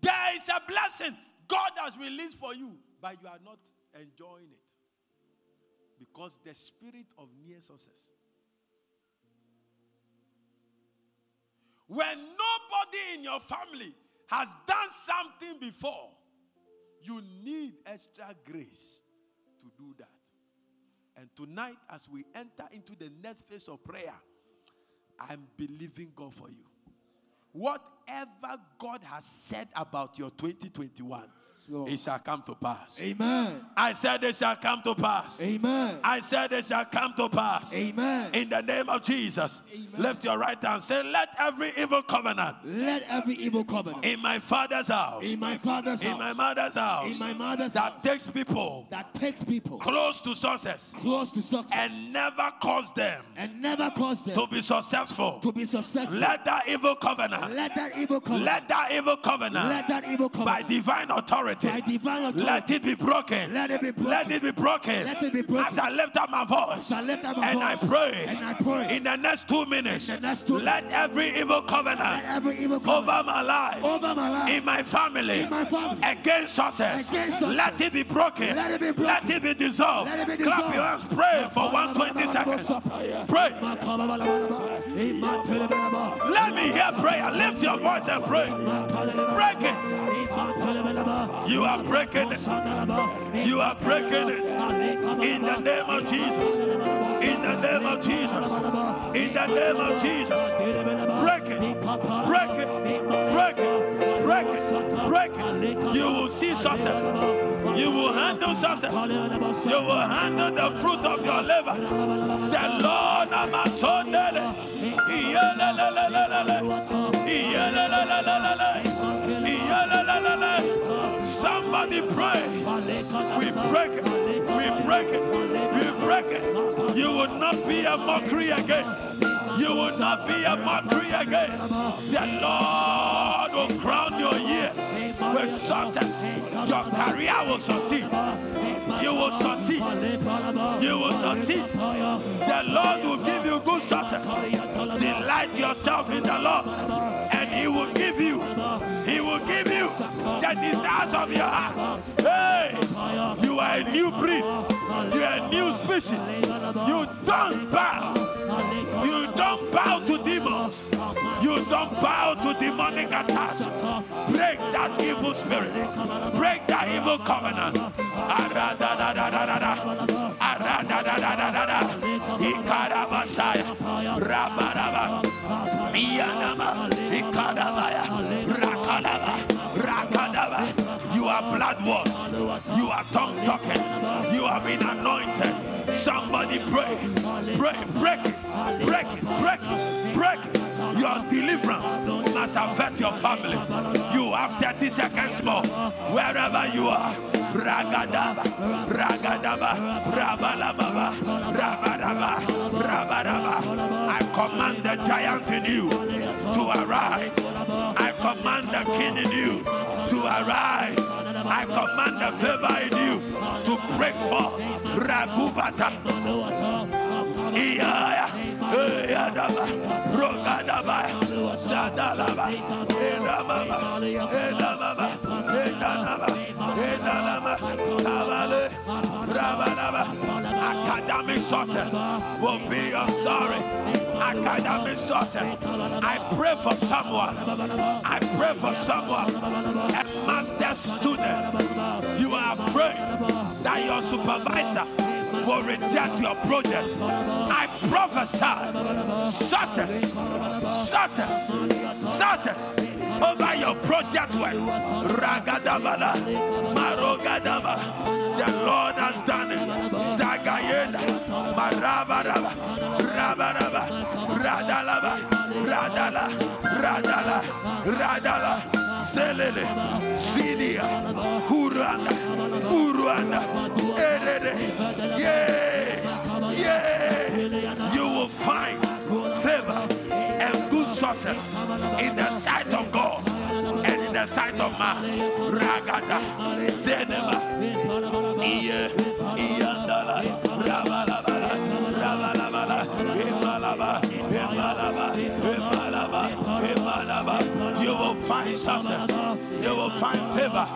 S2: There is a blessing God has released for you, but you are not enjoying it. Because the spirit of near success. When nobody in your family has done something before, you need extra grace to do that. And tonight, as we enter into the next phase of prayer, I'm believing God for you. Whatever God has said about your 2021,
S3: Lord.
S2: it shall come to pass.
S3: Amen.
S2: I said it shall come to pass.
S3: Amen.
S2: I said it shall come to pass.
S3: Amen.
S2: In the name of Jesus.
S3: Amen.
S2: Lift your right hand. Say, Let every evil covenant
S3: Let every evil covenant
S2: in my father's house,
S3: in my father's
S2: in
S3: house, In
S2: my mother's house,
S3: in my mother's
S2: that
S3: house, That
S2: takes people
S3: that takes people
S2: close to success
S3: close to success
S2: and never cause them
S3: and never cause them
S2: to be successful.
S3: to be successful.
S2: Let that evil covenant,
S3: Let that evil covenant,
S2: let that evil covenant,
S3: let that evil
S2: by divine authority,
S3: by divine authority,
S2: let it be broken.
S3: Let it be broken.
S2: Let it be broken.
S3: Let it be broken.
S2: As I lift up my voice,
S3: shall lift up my
S2: and I pray,
S3: and I pray
S2: in the next two minutes,
S3: In the next two
S2: let every evil
S3: let
S2: covenant
S3: every evil covenant
S2: over my life,
S3: over my life,
S2: in my family,
S3: in my family,
S2: against success,
S3: Against success.
S2: let it be broken.
S3: Let it be broken.
S2: Let it be dissolved.
S3: Let it be
S2: Clap your hands. Pray for 120 seconds. Pray. Let me hear prayer. Lift your voice and pray. Break it. You are breaking it. You are breaking it. In the name of Jesus. In the name of Jesus. In the name of Jesus. Break it. Break it. Break it. Break it. Break it. You will see success. You will handle success. You will handle the fruit of your labor. The Lord Amasondele. Iyelelelelele. Iyelelelelele. Iyelelelelele. Somebody pray. We break it. We break it. We break it. You will not be a mockery again. You will not be a mockery again. The Lord will crown your year with success. Your career will succeed. You will succeed. You will succeed. The Lord will give you good success. Delight yourself in the Lord, and He will give you. Will give you the desires of your heart. Hey, you are a new breed. You are a new species. You don't bow. You don't bow to demons. You don't bow to demonic attacks. Break that evil spirit. Break that evil covenant. Ikarabasaya. Rabaraba. Iyanama. Ikadabaya. You are blood washed. You are tongue talking. You have been anointed. Somebody pray. Pray. Break it. Break it. Break it. Break it. Your deliverance must affect your family. You have 30 seconds more. Wherever you are. Ragadaba, Ragadaba, Rabalababa, Rabaraba, Rabaraba. I command the giant in you to arise. The king in you to arise. I command the favor in you to break forth. Ragubata. Iyaya, Eyadaba, Rogadaba, Sadalaba, Edamaba, Edamaba, Edanaba, Edanaba, Kabale, Rabalaba. Academic success will be your story. Academic success. I pray for someone. I pray for someone. A master student. You are afraid that your supervisor will reject your project. I prophesy success, success, success over your project work. Ragadabala, Marogadaba. The Lord has done it. Zagayenda, Marabaraba, Radala, Radala, Radala, Zelele, Sidia, Kuranda, Uruanda, Erede. Yeah, yeah. You will find favor and good success in the sight of God and in the sight of man. Ragada, Zenema, Iye, Iyandala, Rabalabala, Rabalabala, Imalaba, You will find success. You will find favor.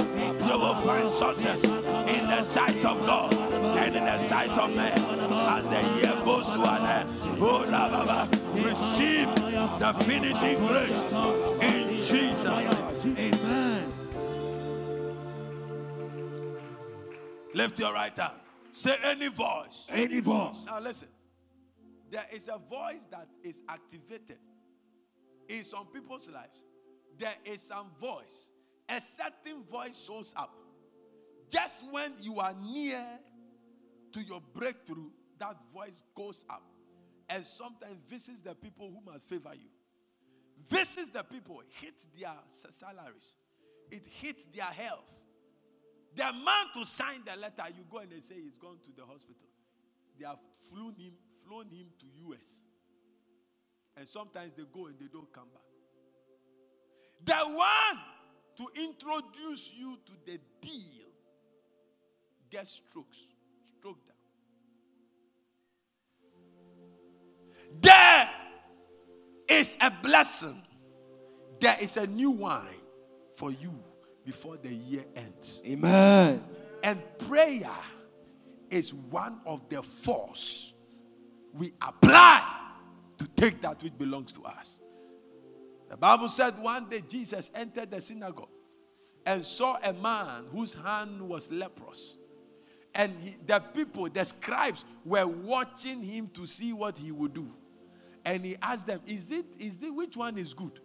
S2: You will find success in the sight of God and in the sight of man as the year goes to an end. Oh, Rababa, receive the finishing grace in Jesus' name.
S3: Amen.
S2: Lift your right hand. Say any voice.
S3: Any voice.
S2: Now listen. There is a voice that is activated in some people's lives. There is some voice. A certain voice shows up. Just when you are near to your breakthrough, that voice goes up. And sometimes visits the people who must favor you. Visits the people, hit their salaries. It hits their health. The man to sign the letter, you go and they say he's gone to the hospital. They have flown him, flown him to US. And sometimes they go and they don't come back. The one to introduce you to the deal gets strokes, stroke down. There is a blessing. There is a new wine for you before the year ends.
S3: Amen.
S2: And prayer is one of the force we apply to take that which belongs to us. The Bible said one day Jesus entered the synagogue and saw a man whose hand was leprous. And he, the people, the scribes, were watching him to see what he would do. And he asked them, Is it, is it which one is good?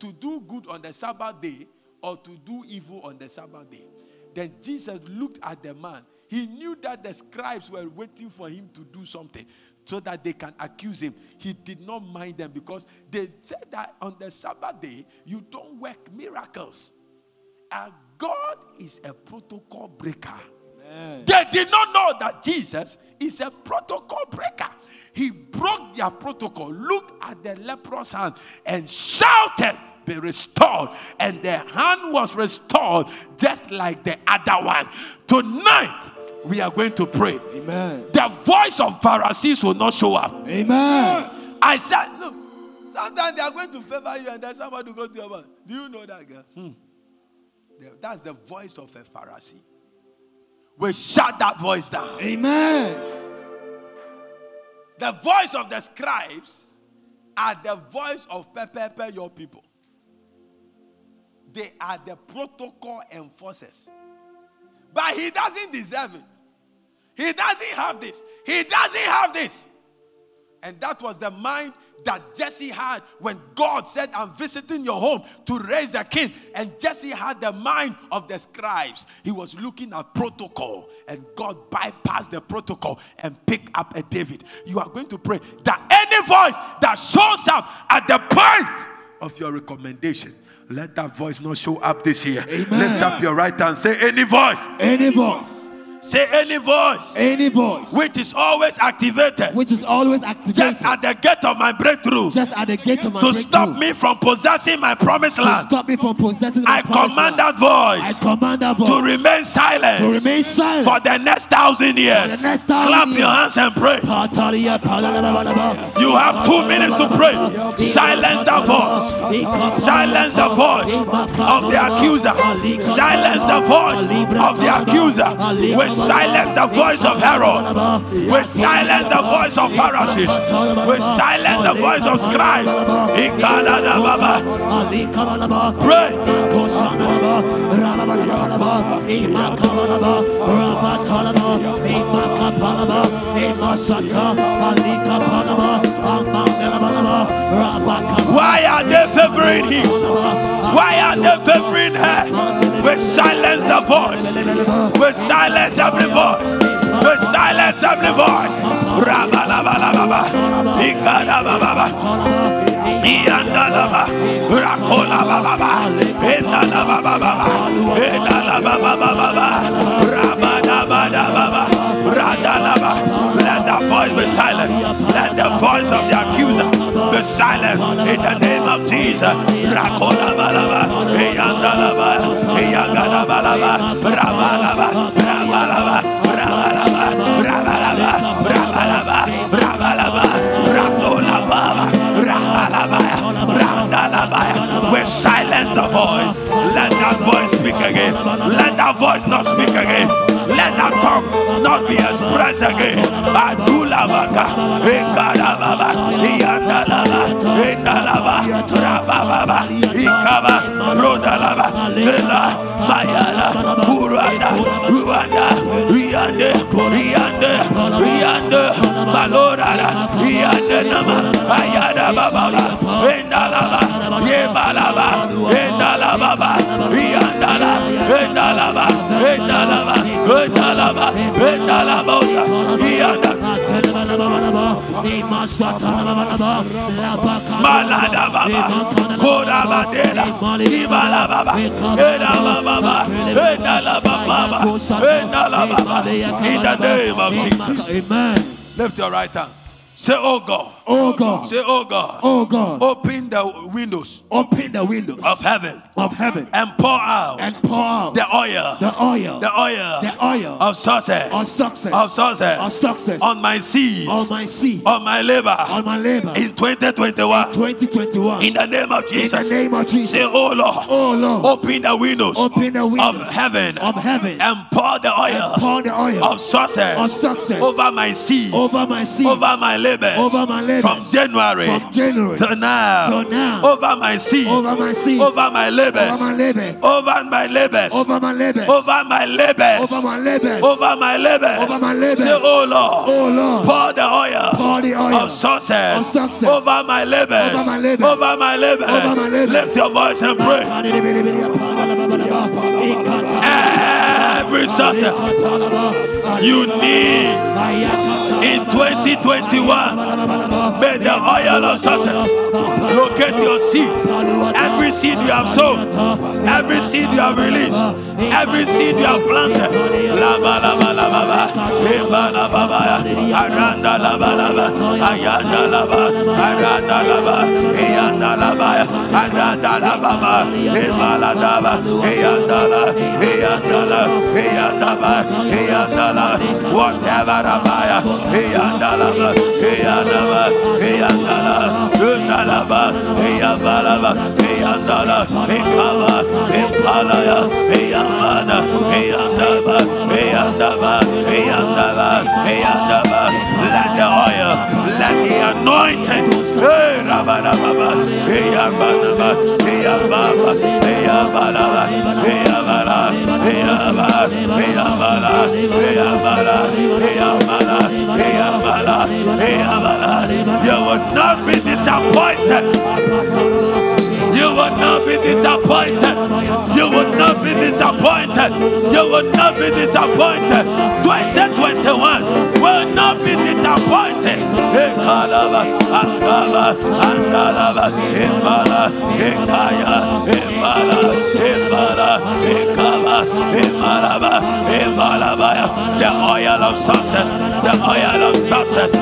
S2: To do good on the Sabbath day or to do evil on the Sabbath day? Then Jesus looked at the man. He knew that the scribes were waiting for him to do something so that they can accuse him. He did not mind them because they said that on the Sabbath day, you don't work miracles. And God is a protocol breaker. They did not know that Jesus is a protocol breaker. He broke their protocol. Look at the leprous hand and shouted, Be restored. And the hand was restored just like the other one. Tonight, we are going to pray.
S3: Amen.
S2: The voice of Pharisees will not show up.
S3: Amen.
S2: I said, Look, sometimes they are going to favor you and then somebody will go to your man. Do you know that girl? Hmm. That's the voice of a Pharisee. We shut that voice down.
S3: Amen.
S2: The voice of the scribes are the voice of Pepepe, your people. They are the protocol enforcers. But he doesn't deserve it. He doesn't have this. He doesn't have this. And that was the mind that Jesse had when God said, I'm visiting your home to raise a king. And Jesse had the mind of the scribes. He was looking at protocol, and God bypassed the protocol and picked up a David. You are going to pray that any voice that shows up at the point of your recommendation, let that voice not show up this year.
S3: Amen.
S2: Lift up your right hand. Say any voice.
S3: Any voice,
S2: Say any voice
S3: any voice,
S2: which is always activated
S3: which is always activated
S2: just at the gate of my breakthrough
S3: just at the gate of my
S2: to
S3: breakthrough,
S2: stop me from possessing my promised land.
S3: to stop me from possessing my
S2: I
S3: promised
S2: command
S3: land.
S2: that
S3: I command that voice.
S2: to remain silent
S3: to remain silent.
S2: for the next thousand years.
S3: the next thousand
S2: Clap
S3: years.
S2: your hands and pray. You have two minutes to pray. Silence that voice. Silence the voice of the accuser. Silence the voice of the accuser. We silence the voice of Herod. We silence the voice of Pharisees. We silence the voice of scribes. Pray. Why are they favoring him? Why are they favoring her? We silence the voice. We silence every voice. We silence every voice. Rabalabalababa. Ikadabababa. Iyandalaba. Rakolabababa. Endalabababa. Endalabababa. Rabadabadababa. Radalaba. Let the voice be silent. Let the voice of the accuser be silent in the name of Jesus. We silence the voice. Let that voice speak again. Let that voice not speak again. Let that tongue not be expressed again. Adula baka, ekadababa, iyandalaba, endalaba, rabababa, ikaba, rodalaba, ela, mayala, uranda, uanda, iyande, iyande, iyande, malorada, iyande nama, ayada bababa, endalaba, yebalaba, endalababa, iyandala, endalaba, endalaba, In the name of Jesus.
S3: Amen.
S2: Lift your right hand. Say, Oh God.
S3: Oh God.
S2: Say, Oh God.
S3: Oh God.
S2: Open the windows
S3: Open the windows
S2: of heaven
S3: of heaven
S2: and pour out
S3: and pour out
S2: the oil,
S3: the oil,
S2: the oil,
S3: the oil
S2: of success,
S3: of success,
S2: of success,
S3: of success
S2: on my seeds,
S3: on my seed,
S2: on my labor,
S3: on my labor
S2: in 2021.
S3: 2021.
S2: In the name of Jesus.
S3: In the name of Jesus.
S2: Say, Oh Lord.
S3: Oh Lord.
S2: Open the windows,
S3: Open the windows
S2: of heaven,
S3: of heaven
S2: and pour the oil,
S3: and pour the oil
S2: of success,
S3: of success
S2: over my seeds,
S3: over my seeds,
S2: over my labor.
S3: over my labors,
S2: from January,
S3: from January
S2: to now,
S3: to now,
S2: over my seeds,
S3: over my seeds,
S2: over my labors,
S3: over my labors,
S2: over my labors,
S3: over my labors,
S2: over my labors,
S3: over my labors,
S2: over my labors,
S3: Over my labors.
S2: Say, Oh Lord,
S3: Oh Lord,
S2: pour the oil,
S3: pour the oil
S2: of success,
S3: of success
S2: over my labors,
S3: over my labors,
S2: over my labors.
S3: over my labors.
S2: Lift your voice and pray. Every success you need in 2021. May the oil of success locate your seed. Every seed you have sown, every seed you have released, every seed you have planted. Lava, lava, lava, lava, lava, lava, aranda, lava, lava, ayanda, lava, aranda, lava, ayanda, lava, aranda, lava, ebala, lava, ayanda, lava, ayanda, lava, ayanda, lava, ayanda, lava, whatever, lava, ayanda, lava, lava, ayanda, lava, ayanda, lava, ekaba, empalaya, eyamana, eyandaba, eyandaba, eyandaba, eyandaba. Let the oil, let the anointing, hey, rabadababa, eyabanaba, eyababa, eyabalaba, eyabala, You will not be disappointed. You will not be disappointed. You will not be disappointed. You will not be disappointed. 2021 will not be disappointed. Ebalabaya. The oil of success, the oil of success.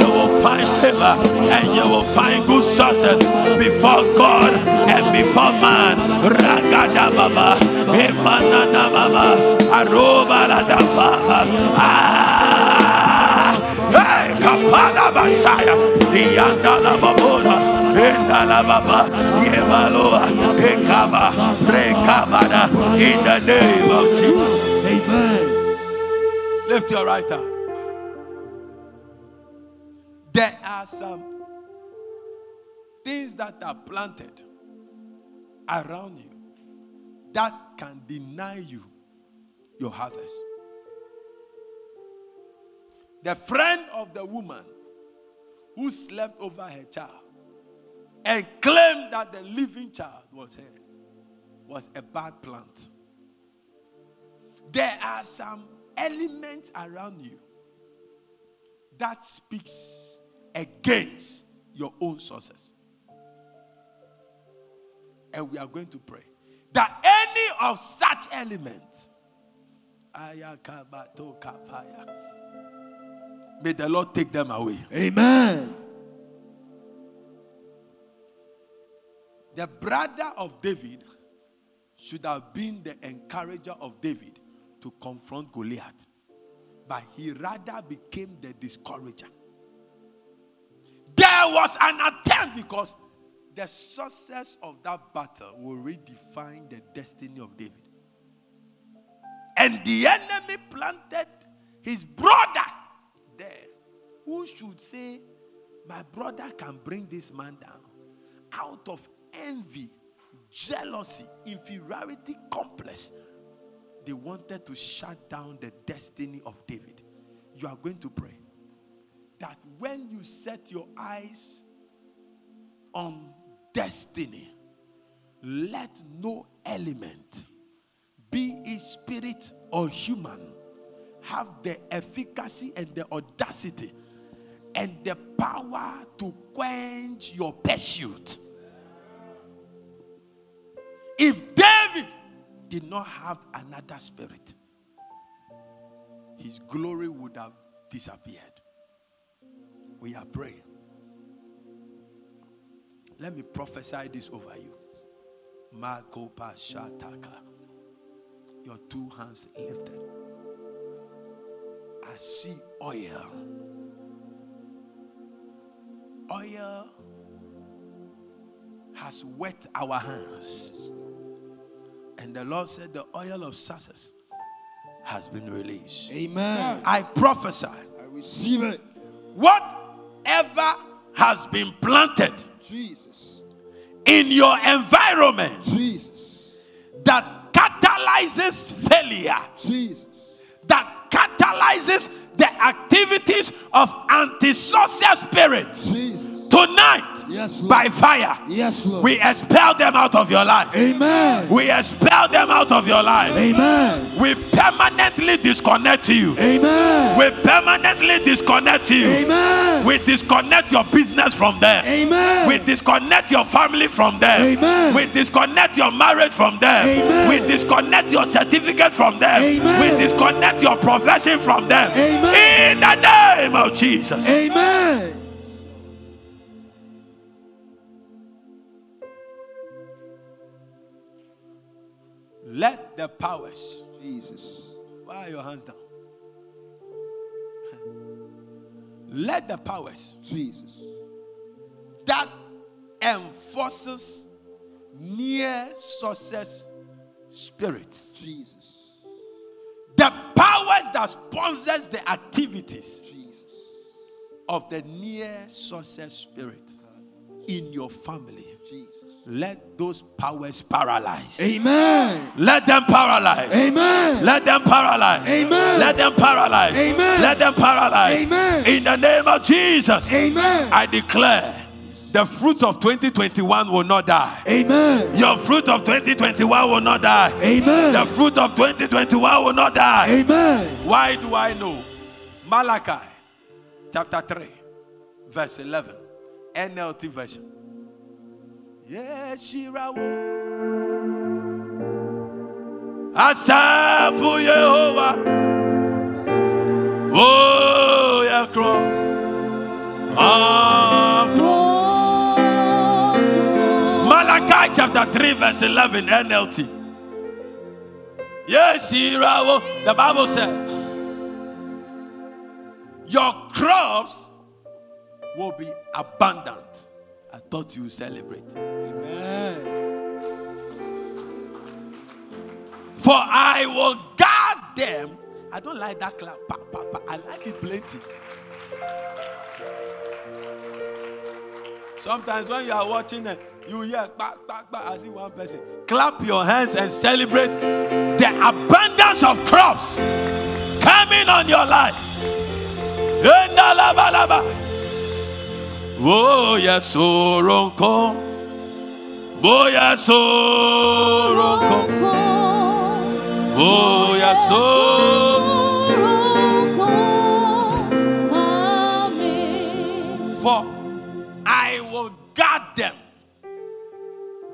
S2: You will find favor and you will find good success before God and before man. Ragada baba, emanana baba, aroba la baba. Ah, hey, kapala basaya, yandala babora. In the name of Jesus.
S3: Amen.
S2: Lift your right hand. There are some things that are planted around you that can deny you your harvest. The friend of the woman who slept over her child and claimed that the living child was hers was a bad plant. There are some elements around you that speaks against your own sources. And we are going to pray that any of such elements may the Lord take them away.
S3: Amen.
S2: The brother of David should have been the encourager of David to confront Goliath, but he rather became the discourager. There was an attempt because the success of that battle will redefine the destiny of David. And the enemy planted his brother there, who should say, My brother can bring this man down out of envy, jealousy, inferiority complex. They wanted to shut down the destiny of David. You are going to pray that when you set your eyes on destiny, let no element, be it spirit or human, have the efficacy and the audacity and the power to quench your pursuit. Did not have another spirit, his glory would have disappeared. We are praying. Let me prophesy this over you. Makopa Shataka. Your two hands lifted. I see oil. Oil has wet our hands. And the Lord said, The oil of success has been released.
S3: Amen.
S2: I prophesy
S3: I receive it.
S2: whatever has been planted
S3: Jesus.
S2: in your environment
S3: Jesus.
S2: that catalyzes failure,
S3: Jesus.
S2: that catalyzes the activities of antisocial spirit,
S3: Jesus.
S2: Tonight,
S3: Yes,
S2: by fire,
S3: Yes, Lord.
S2: we expel them out of your life.
S3: Amen.
S2: We expel them out of your life.
S3: Amen.
S2: We permanently disconnect you.
S3: Amen.
S2: We permanently disconnect you.
S3: Amen.
S2: We disconnect your business from them.
S3: Amen.
S2: We disconnect your family from them.
S3: Amen.
S2: We disconnect your marriage from them.
S3: Amen.
S2: We disconnect your certificate from them.
S3: Amen.
S2: We disconnect your profession from them.
S3: Amen.
S2: In the name of Jesus.
S3: Amen.
S2: Let the powers.
S3: Jesus.
S2: Why are your hands down? Let the powers
S3: Jesus.
S2: that enforces near success spirits.
S3: Jesus.
S2: The powers that sponsors the activities
S3: Jesus.
S2: of the near success spirit in your family. Let those powers paralyze.
S3: Amen.
S2: Let them paralyze.
S3: Amen.
S2: Let them paralyze.
S3: Amen.
S2: Let them paralyze.
S3: Amen.
S2: Let them paralyze.
S3: Amen.
S2: In the name of Jesus,
S3: Amen.
S2: I declare the fruits of 2021 will not die.
S3: Amen.
S2: Your fruit of 2021 will not die.
S3: Amen.
S2: The fruit of 2021 will not die.
S3: Amen.
S2: Why do I know? Malachi chapter 3, verse 11, NLT version. Yes, Shirawo. Asafu Yehovah. Oh. Ah, crow. Malachi chapter 3, verse 11, NLT. Yes, Shirawo. The Bible says, Your crops will be abundant. Thought you celebrate.
S3: Amen.
S2: For I will guard them. I don't like that clap. Pa, pa, pa. I like it plenty. Sometimes when you are watching it, you hear ba, ba, ba, as if one person. Clap your hands and celebrate the abundance of crops coming on your life. Endalabalaba. Yes, ronko. Oh, yes, oh, ronko. Oh, yes, oh. For I will guard them.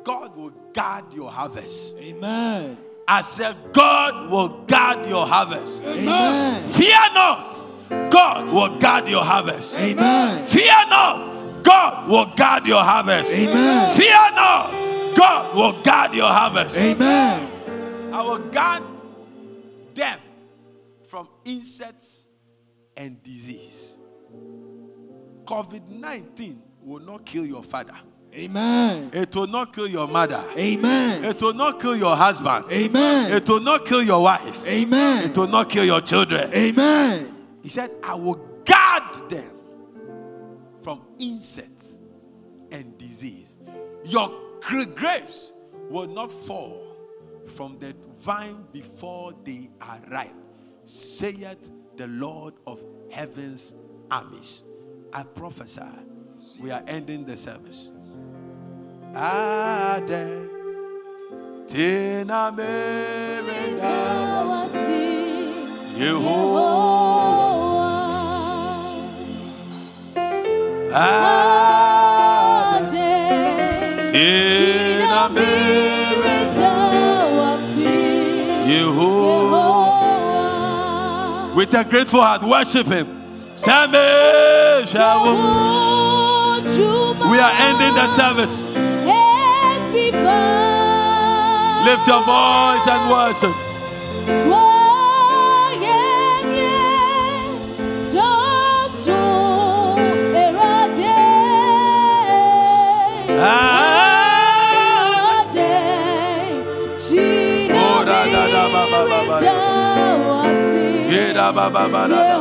S2: God will guard your harvest.
S3: Amen.
S2: I said, God will guard your harvest.
S3: Amen.
S2: Fear not. God will guard your harvest.
S3: Amen.
S2: Fear not. God will guard your harvest.
S3: Amen.
S2: Fear not. God will guard your harvest.
S3: Amen.
S2: I will guard them from insects and disease. COVID 19 will not kill your father,
S3: Amen.
S2: it will not kill your mother,
S3: Amen.
S2: it will not kill your husband,
S3: Amen.
S2: it will not kill your wife,
S3: Amen.
S2: it will not kill your children.
S3: Amen.
S2: He said, I will guard them from insects and disease. Your gra- grapes will not fall from the vine before they are ripe, saith the Lord of heaven's armies. I prophesy, we are ending the service. Ade, tina merenda merenda Yehovah. With a grateful heart, worship Him. We are ending the service. Lift your voice and worship. Ba ba ba da da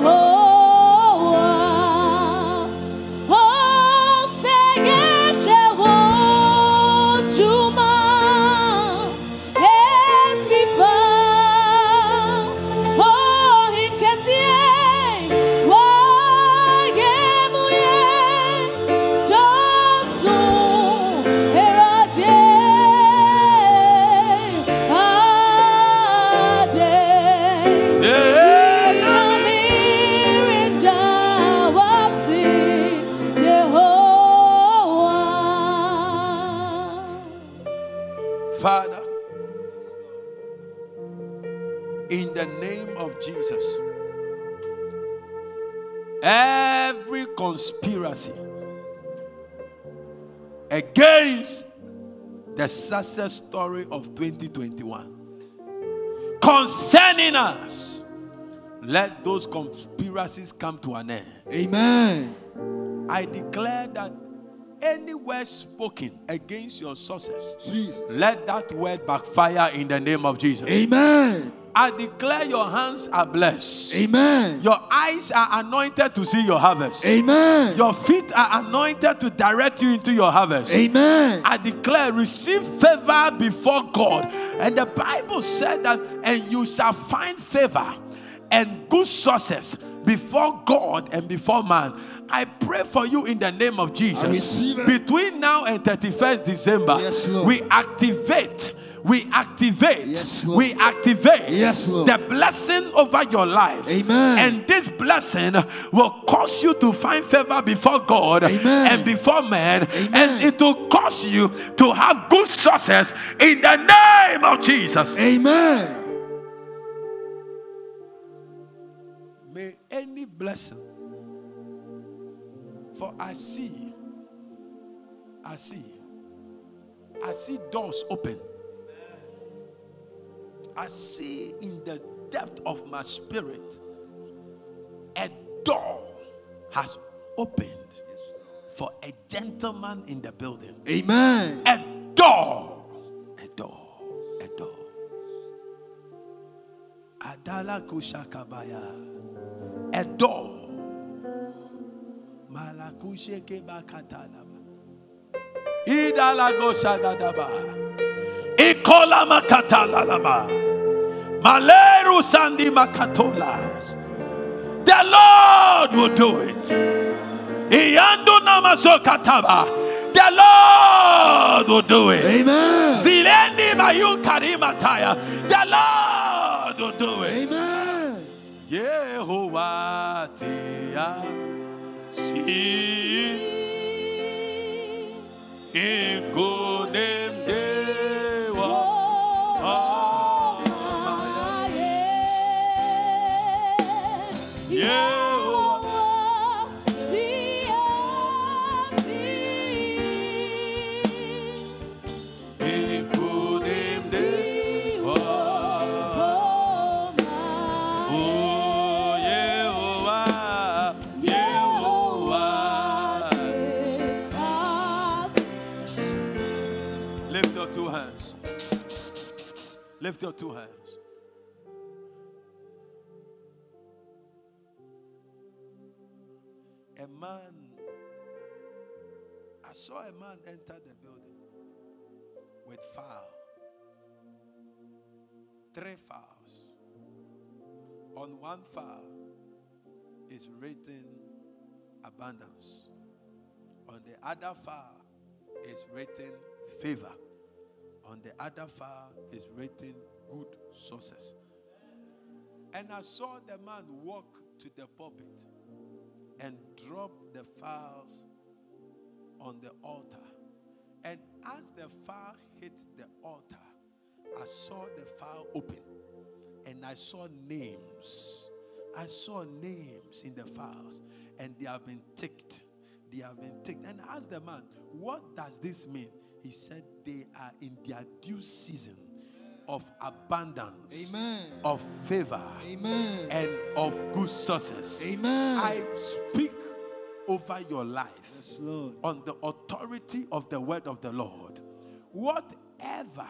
S2: conspiracy against the success story of 2021 concerning us, let those conspiracies come to an end.
S3: Amen.
S2: I declare that any word spoken against your success,
S3: Jesus.
S2: let that word backfire in the name of Jesus.
S3: Amen.
S2: I declare your hands are blessed.
S3: Amen.
S2: Your eyes are anointed to see your harvest.
S3: Amen.
S2: Your feet are anointed to direct you into your harvest.
S3: Amen.
S2: I declare, receive favor before God. And the Bible said that, and you shall find favor and good success before God and before man. I pray for you in the name of Jesus. Between now and 31st December,
S3: Yes,
S2: we activate. We activate,
S3: Yes, Lord.
S2: we activate
S3: Yes, Lord.
S2: the blessing over your life.
S3: Amen.
S2: And this blessing will cause you to find favor before God
S3: Amen.
S2: and before men.
S3: Amen.
S2: And it will cause you to have good success in the name of Jesus.
S3: Amen.
S2: May any blessing, for I see, I see, I see doors open. I see in the depth of my spirit a door has opened for a gentleman in the building.
S3: Amen.
S2: A door. A door. A door. Adala kushakabaya. A door. Malakusheke bakatalaba. Idala goshagadaba. Ikola makatalalaba. Maleru sandi makatolas. The Lord will do it. Iyando namasokataba. The Lord will do it.
S3: Amen.
S2: Zilendi mayun karimataya. The Lord will do it.
S3: Amen.
S2: Yehovah tia si dewa Lift your two hands. A man, I saw a man enter the building with fowl. Three fowls. On one fowl is written abundance. On the other fowl is written favor. On the other file is written good sources. And I saw the man walk to the pulpit and drop the files on the altar. And as the file hit the altar, I saw the file open and I saw names. I saw names in the files and they have been ticked. They have been ticked. And I asked the man, What does this mean? He said, They are in their due season of abundance,
S3: Amen.
S2: of favor,
S3: Amen.
S2: and of good success.
S3: Amen.
S2: I speak over your life
S3: Yes, Lord.
S2: on the authority of the word of the Lord. Whatever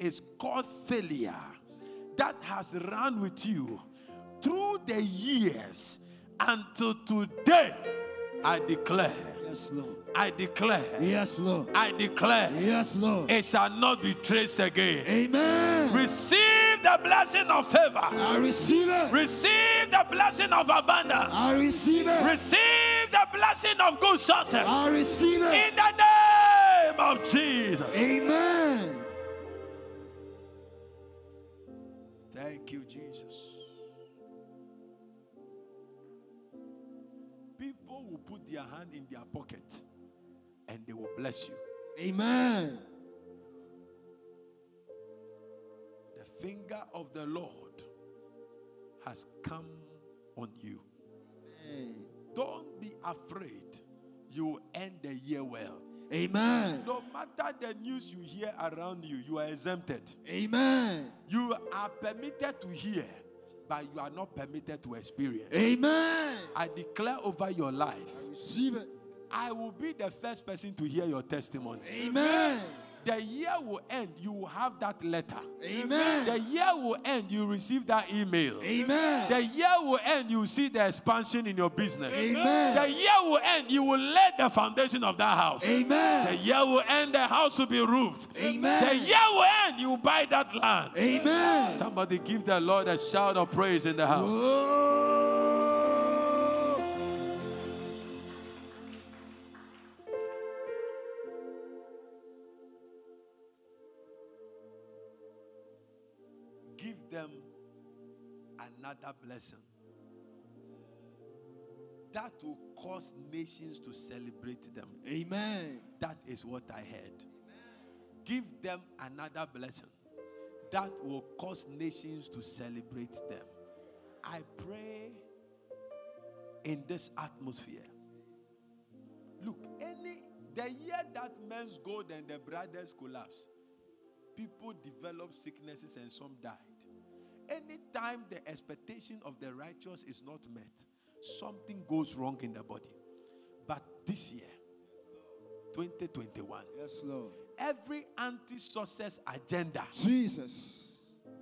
S2: is called failure that has run with you through the years until today, I declare,
S3: Yes, Lord.
S2: I declare,
S3: Yes, Lord.
S2: I declare,
S3: Yes, Lord.
S2: it shall not be traced again.
S3: Amen.
S2: Receive the blessing of favor.
S3: I receive it.
S2: Receive the blessing of abundance.
S3: I receive it.
S2: Receive the blessing of good success.
S3: I receive it.
S2: In the name of Jesus.
S3: Amen.
S2: Thank you, Jesus. Will put their hand in their pocket and they will bless you.
S3: Amen.
S2: The finger of the Lord has come on you. Don't be afraid. You will end the year well.
S3: Amen.
S2: No matter the news you hear around you, you are exempted.
S3: Amen.
S2: You are permitted to hear, but you are not permitted to experience.
S3: Amen.
S2: I declare over your life, I
S3: Receive it.
S2: I will be the first person to hear your testimony.
S3: Amen.
S2: The year will end, you will have that letter.
S3: Amen.
S2: The year will end, you receive that email.
S3: Amen.
S2: The year will end, you see the expansion in your business.
S3: Amen.
S2: The year will end, you will lay the foundation of that house.
S3: Amen.
S2: The year will end, the house will be roofed.
S3: Amen.
S2: The year will end, you will buy that land.
S3: Amen.
S2: Somebody give the Lord a shout of praise in the house.
S3: Oh.
S2: Another blessing that will cause nations to celebrate them.
S3: Amen.
S2: That is what I heard. Give them another blessing that will cause nations to celebrate them. I pray in this atmosphere. Look, any the year that men's gold and the brothers collapse, people develop sicknesses and some died. Anytime the expectation of the righteous is not met, something goes wrong in the body. But this year, 2021,
S3: Yes, Lord.
S2: every anti success agenda
S3: Jesus.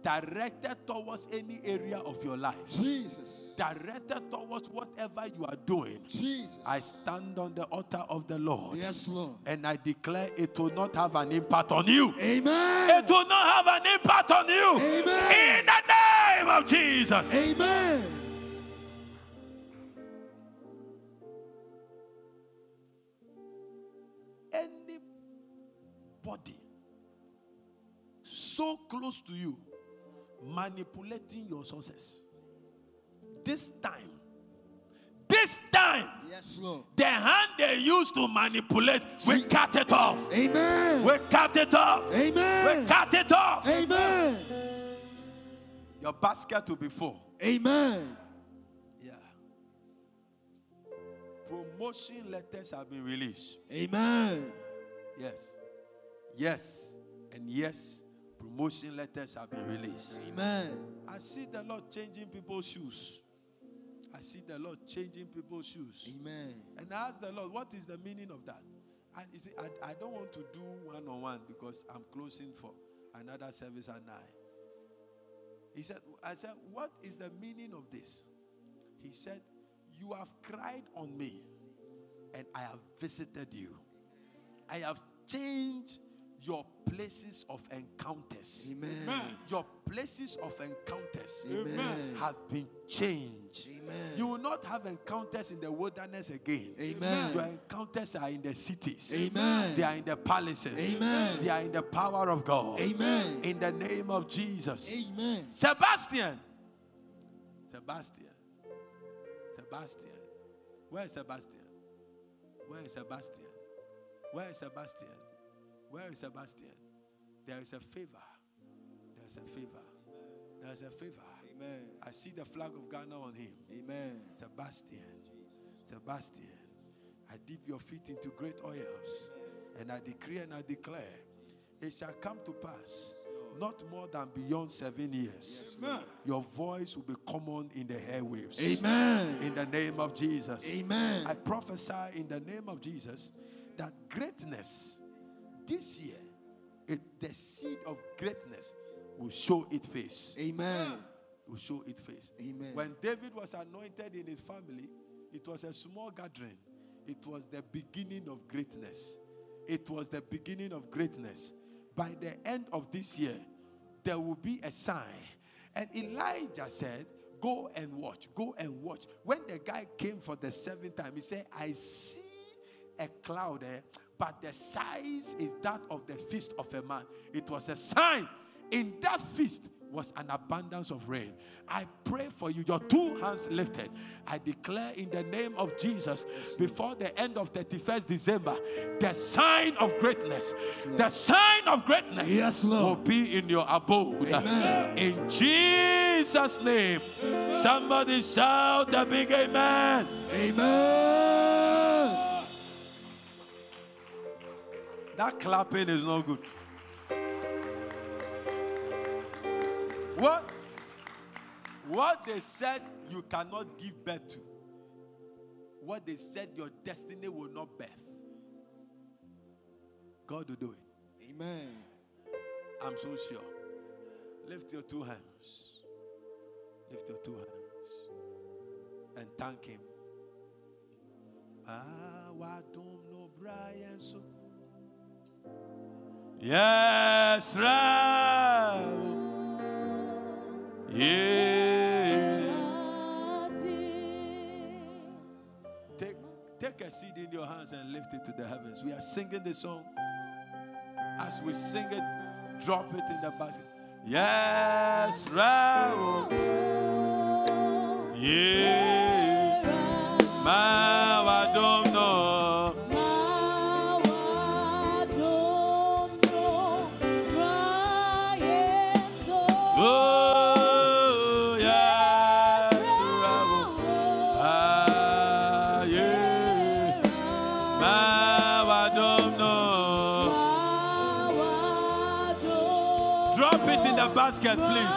S2: Directed towards any area of your life,
S3: Jesus.
S2: directed towards whatever you are doing,
S3: Jesus.
S2: I stand on the altar of the Lord
S3: Yes, Lord.
S2: and I declare it will not have an impact on you.
S3: Amen.
S2: It will not have an impact on you.
S3: Amen.
S2: In the name of Jesus.
S3: Amen.
S2: Anybody so close to you manipulating your sources. This time, this time,
S3: Yes, Lord.
S2: the hand they used to manipulate, we cut it off.
S3: Amen.
S2: We cut it off.
S3: Amen.
S2: We cut it off.
S3: Amen.
S2: Your basket will be full.
S3: Amen.
S2: Yeah. Promotion letters have been released.
S3: Amen.
S2: Yes. Yes. And yes, promotion letters have been released.
S3: Amen.
S2: I see the Lord changing people's shoes. I see the Lord changing people's shoes.
S3: Amen.
S2: And I asked the Lord, what is the meaning of that? And you see, I, I don't want to do one on one because I'm closing for another service at nine. He said, I said, what is the meaning of this? He said, You have cried on me, and I have visited you. I have changed your places of encounters.
S3: Amen.
S2: Your places of encounters
S3: Amen.
S2: have been changed.
S3: Amen.
S2: You will not have encounters in the wilderness again.
S3: Amen.
S2: Your encounters are in the cities.
S3: Amen.
S2: They are in the palaces.
S3: Amen.
S2: They are in the power of God.
S3: Amen.
S2: In the name of Jesus.
S3: Amen.
S2: Sebastian. Sebastian. Sebastian. Where is Sebastian? Where is Sebastian? Where is Sebastian? Where is Sebastian? There is a favor. There is a favor. There is a favor.
S3: Amen.
S2: I see the flag of Ghana on him.
S3: Amen.
S2: Sebastian, Sebastian, I dip your feet into great oils, and I decree and I declare, it shall come to pass, not more than beyond seven years. Your voice will be common in the airwaves.
S3: Amen.
S2: In the name of Jesus.
S3: Amen.
S2: I prophesy in the name of Jesus that greatness this year, it, the seed of greatness will show its face.
S3: Amen.
S2: Will show its face.
S3: Amen.
S2: When David was anointed in his family, it was a small gathering. It was the beginning of greatness. It was the beginning of greatness. By the end of this year, there will be a sign. And Elijah said, Go and watch, go and watch. When the guy came for the seventh time, he said, I see a cloud there, but the size is that of the fist of a man. It was a sign. In that feast, was an abundance of rain. I pray for you, your two hands lifted. I declare in the name of Jesus, before the end of 31st December, the sign of greatness, the sign of greatness
S3: Yes,
S2: will be in your abode.
S3: Amen.
S2: In Jesus' name, somebody shout a big amen.
S3: Amen.
S2: That clapping is not good. What? What they said you cannot give birth to. What they said your destiny will not birth. God will do it.
S3: Amen.
S2: I'm so sure. Lift your two hands. Lift your two hands. And thank Him. Ah, why don't know Brian so? Yes, right. Yeah. Take, take a seed in your hands and lift it to the heavens. We are singing this song. As we sing it, drop it in the basket. Yes, right. Yeah. Basket, please.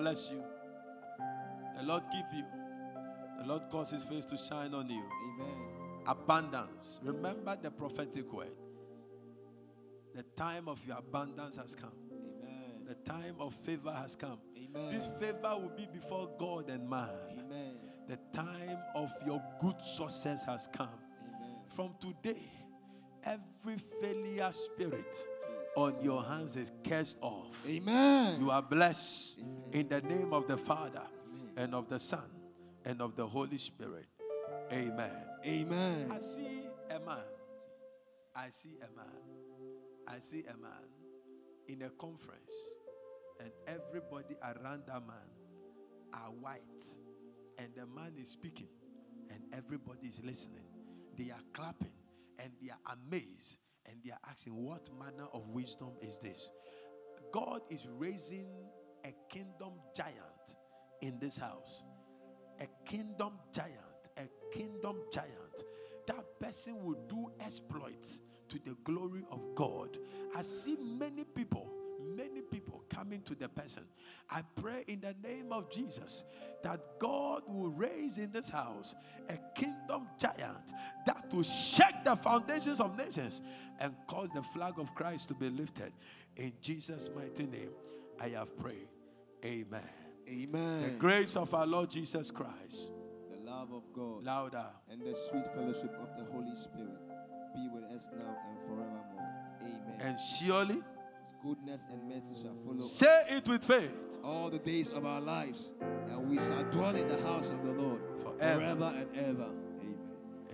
S2: Bless you. The Lord keep you. The Lord cause his face to shine on you.
S3: Amen.
S2: Abundance. Remember the prophetic word. The time of your abundance has come.
S3: Amen.
S2: The time of favor has come.
S3: Amen.
S2: This favor will be before God and man.
S3: Amen.
S2: The time of your good success has come.
S3: Amen.
S2: From today, every failure spirit on your hands is cast off.
S3: Amen.
S2: You are blessed in the name of the Father and of the Son and of the Holy Spirit. Amen.
S3: Amen.
S2: I see a man. I see a man. I see a man in a conference, and everybody around that man are white, and the man is speaking, and everybody is listening. They are clapping, and they are amazed, and they are asking, What manner of wisdom is this? God is raising a kingdom giant in this house a kingdom giant, a kingdom giant. That person will do exploits to the glory of God. I see many people, many people coming to the person. I pray in the name of Jesus that God will raise in this house a kingdom giant that will shake the foundations of nations and cause the flag of Christ to be lifted. In Jesus' mighty name, I have prayed. Amen.
S3: Amen.
S2: The grace of our Lord Jesus Christ.
S3: The love of God
S2: Louder.
S3: and the sweet fellowship of the Holy Spirit be with us now and forevermore. Amen.
S2: And surely,
S3: goodness and mercy shall follow us
S2: say it with faith.
S3: all the days of our lives, and we shall dwell in the house of the Lord
S2: Forever.
S3: forever and ever. Amen.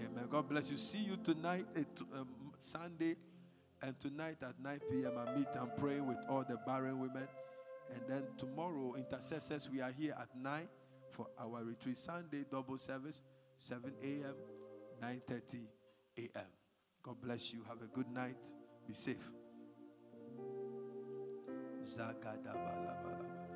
S2: Amen. God bless you. See you tonight, eh, um, Sunday, and tonight at 9 p.m. I meet and pray with all the barren women. And then tomorrow, intercessors, we are here at 9 for our retreat. Sunday, double service, 7 a.m., 9.30 a.m. God bless you. Have a good night. Be safe. Zagadabalabalabala.